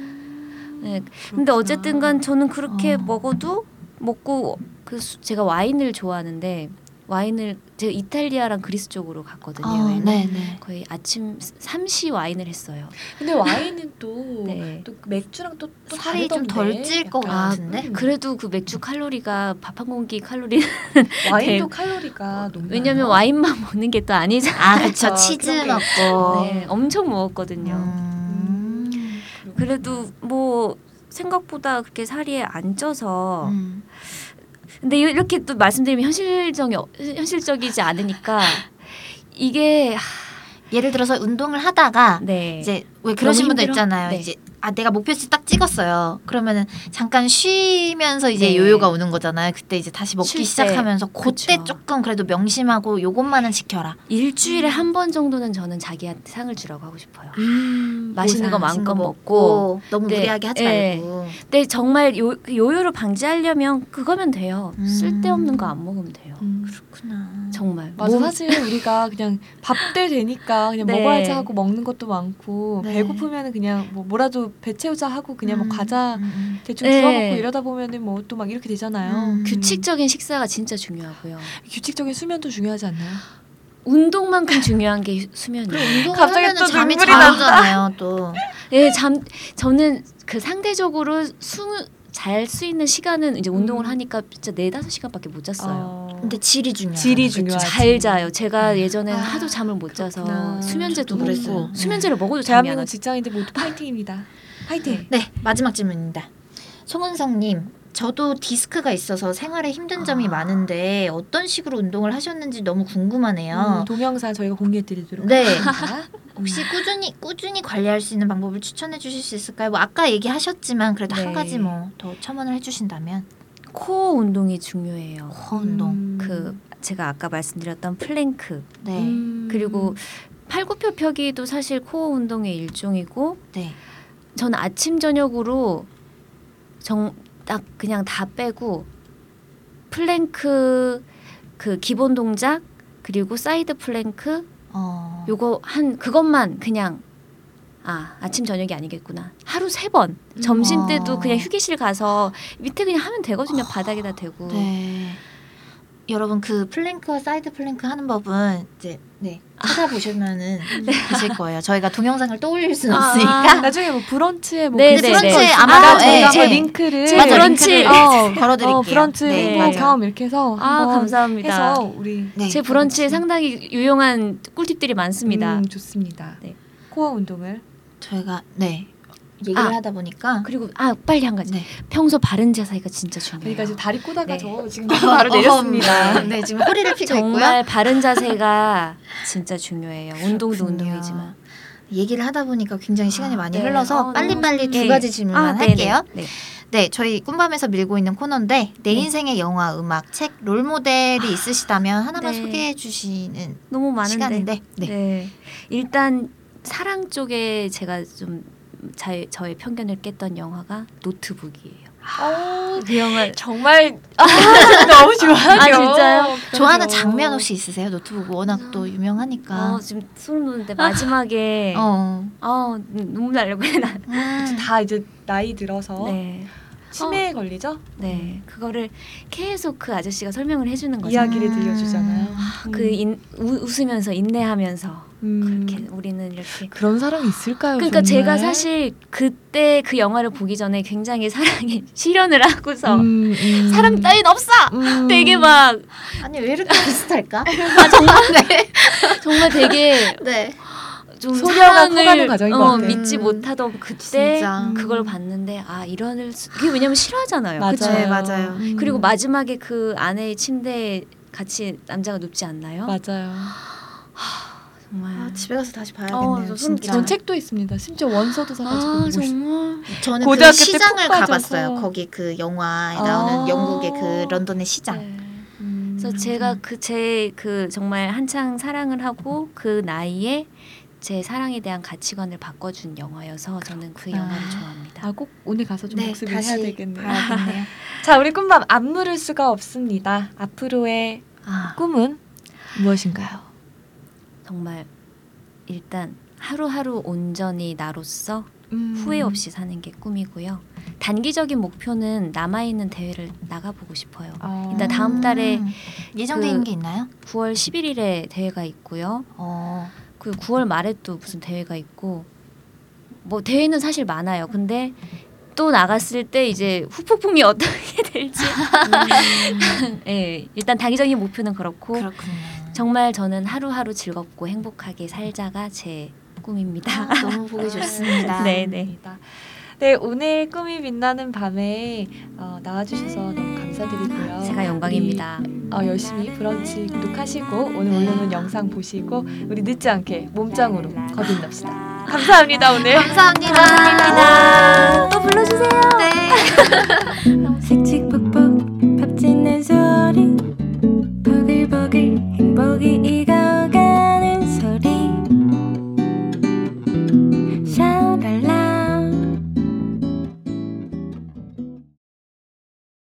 네. 근데 어쨌든 간 저는 그렇게 먹어도 먹고 그 수- 제가 와인을 좋아하는데 와인을 제가 이탈리아랑 그리스 쪽으로 갔거든요. 아. 네네. 거의 아침 3시 와인을 했어요. 근데 와인은 또, 네. 또 맥주랑 또, 또 살이 좀. 덜 찔 것. 같은데? 그래도 그 맥주 칼로리가 밥 한 공기 칼로리 와인도 네. 칼로리가 높나요? 왜냐면 와인만 먹는 게 또 아니잖아요. 아. 그쵸. 치즈 먹고. 네, 엄청 먹었거든요. 음. 그래도 뭐 생각보다 그렇게 살이 안 쪄서 음. 근데 이렇게 또 말씀드리면 현실적이 현실적이지 않으니까 이게 하, 예를 들어서 운동을 하다가 네 이제 왜 그러신 분들? 있잖아요. 네. 이제 아 내가 목표치 딱 찍었어요. 그러면은 잠깐 쉬면서 이제 네. 요요가 오는 거잖아요. 그때 이제 다시 쉴 먹기 때. 시작하면서 그때 그쵸. 조금 그래도 명심하고 요것만은 지켜라. 일주일에 한 번 정도는 저는 자기한테 상을 주라고 하고 싶어요. 음, 맛있는 거 마음껏 거 먹고 너무 네, 무리하게 하지 네. 말고. 근데 정말 요, 그 요요를 방지하려면 그거면 돼요. 음. 쓸데없는 거 안 먹으면 돼요. 음. 그렇구나. 정말. 맞아 몸- 사실 우리가 그냥 밥때 되니까 그냥 네. 먹어야지 하고 먹는 것도 많고 네. 배고프면은 그냥 뭐 뭐라도 배 채우자 하고 그냥 음, 뭐 과자 음, 대충 네. 주워 먹고 이러다 보면은 뭐 또 막 이렇게 되잖아요. 음. 규칙적인 식사가 진짜 중요하고요. 규칙적인 수면도 중요하지 않나요? 운동만큼 중요한 게 수면이에요. 운동을 갑자기 하면은 또 잠이 눈물이 잘. 오잖아요. 또. 예, 잠 저는 그 상대적으로 잘수 있는 시간은 이제 운동을 음. 하니까 진짜 네 다섯 시간밖에 못 잤어요. 어. 근데 질이 중요해요. 질이 중요하지. 잘 자요. 제가 예전에 아, 하도 잠을 못 자서 그렇구나. 수면제도 저도 먹고 그랬어요. 수면제를 먹어도 잠이 안 대한민국 와요. 직장인들 모두 파이팅입니다. 파이팅. 네, 마지막 질문입니다. 송은성님, 저도 디스크가 있어서 생활에 힘든 점이 많은데 어떤 식으로 운동을 하셨는지 너무 궁금하네요. 음, 동영상 저희가 공개해드리도록 네. 하겠습니다. 혹시 꾸준히 꾸준히 관리할 수 있는 방법을 추천해 주실 수 있을까요? 뭐 아까 얘기하셨지만 그래도 한 네. 가지 뭐 더 첨언을 해주신다면 코어 운동이 중요해요. 코어 운동. 음. 그 제가 아까 말씀드렸던 플랭크 네, 음. 그리고 팔굽혀 펴기도 사실 코어 운동의 일종이고 네. 저는 아침 저녁으로 정 딱 그냥 다 빼고 플랭크 그 기본 동작 그리고 side plank 어. 요거 한 그것만 그냥 아 아침 저녁이 아니겠구나 하루 세 번 점심 때도 어. 그냥 휴게실 가서 밑에 그냥 하면 되거든요 바닥에다 대고 네. 여러분 그 plank와 side plank 하는 법은 이제 네 찾아보시면은 되실 거예요. 저희가 동영상을 또 올릴 수는 아, 없으니까 나중에 뭐 브런치에 뭐 네, 그 네, 브런치 네. 아마 아마 저희가 네, 뭐 네. 링크를 제 브런치 링크를, 걸어드릴게요. 어, 브런치 네, 뭐. 경험 이렇게 해서 아 감사합니다. 해서 우리 제 브런치에 상당히 유용한 꿀팁들이 많습니다. 음, 좋습니다. 네. 코어 운동을 저희가 네 얘기를 아, 하다 보니까 그리고 아 빨리 한 가지. 평소 바른 자세가 진짜 중요해요. 그러니까 지금 다리 꼬다가 저 지금 어, 바로 내렸습니다. 어, 네 지금 허리를 피고 정말 있고요. 바른 자세가 진짜 중요해요. 운동도 운동이지만. 얘기를 하다 보니까 굉장히 시간이 많이 네. 흘러서 어, 너무 빨리빨리 두 네. 가지 질문만 아. 할게요. 네. 네, 저희 꿈밤에서 밀고 있는 코너인데 내 인생의 영화, 음악, 책, 롤 모델이 있으시다면 하나만 네. 소개해 주시는 너무 많은데. 시간인데 네. 네. 일단 사랑 쪽에 제가 좀 자, 저의 편견을 깼던 영화가 노트북이에요. 그 영화 정말 아, 너무 좋아하죠. 아 진짜요? 좋아하는 장면 혹시 있으세요? 노트북 워낙 또 유명하니까. 어, 지금 소름 돋는데 마지막에 어. 어, 눈물 나려고 해 나. 다 이제 나이 들어서 네. 치매에 걸리죠? 네, 그거를 계속 그 아저씨가 설명을 해주는 거죠. 이야기를 들려주잖아요. 아, 그 인, 우, 웃으면서 인내하면서 음. 그렇게 우리는 이렇게. 그런 사람이 있을까요? 그러니까 정말? 제가 사실 그때 그 영화를 보기 전에 굉장히 사랑에 실연을 하고서 음, 음. 사랑 따윈 없어. 음. 되게 막 아니 왜 이렇게 비슷할까? 아, 정말 정말 되게 네. 좀 소녀가 사랑을 커가는 과정인 것 어, 같아. 믿지 음. 못하던 그때 진짜. 그걸 봤는데 아 이런 수- 그게 왜냐면 싫어하잖아요. 맞아요. 그쵸? 네, 맞아요. 음. 그리고 마지막에 그 아내의 침대에 같이 남자가 눕지 않나요? 맞아요. 정말 아, 집에 가서 다시 어, 봐야겠네요. 저 진짜. 전 책도 있습니다. 심지어 원서도 사가지고 아 보고 있어요. 정말 저는 그때 시장을. 가봤어요. 거기 그 영화에 나오는 아. 영국의 그 런던의 시장. 네. 음. 그래서 제가 그 제그 정말 한창 사랑을 하고 그 나이에 제 사랑에 대한 가치관을 바꿔준 영화여서 저는 그 영화를 좋아합니다. 아, 꼭 오늘 가서 좀 네, 복습을 해야 되겠네요. 봐야겠네요. 자, 우리 꿈밤 안 물을 수가 없습니다. 앞으로의 아, 꿈은 무엇인가요? 정말 일단 하루하루 온전히 나로서 음. 후회 없이 사는 게 꿈이고요. 단기적인 목표는 남아 있는 대회를 나가 보고 싶어요. 아. 일단 다음 달에 음, 예정돼 그- 게 있나요? 9월 11일에 대회가 있고요. 어. 그 9월 말에 또 무슨 대회가 있고 뭐 대회는 사실 많아요. 근데 또 나갔을 때 이제 후폭풍이 어떻게 될지 예 일단 단기적인 목표는 그렇고 그렇군요. 정말 저는 하루하루 즐겁고 행복하게 살자가 제 꿈입니다. 아, 너무 보기 좋습니다. 네 네. 네, 오늘 꿈이 빛나는 밤에 어, 나와주셔서 너무 감사드리고요. 아, 제가 영광입니다. 우리, 어, 열심히 브런치 구독하시고 오늘 올려놓은 영상 보시고 우리 늦지 않게 몸짱으로 거듭납시다. 감사합니다 오늘. 감사합니다. 감사합니다. 또 불러주세요. 네. 색칠 푹푹 밥 짓는 소리 보글보글 행복이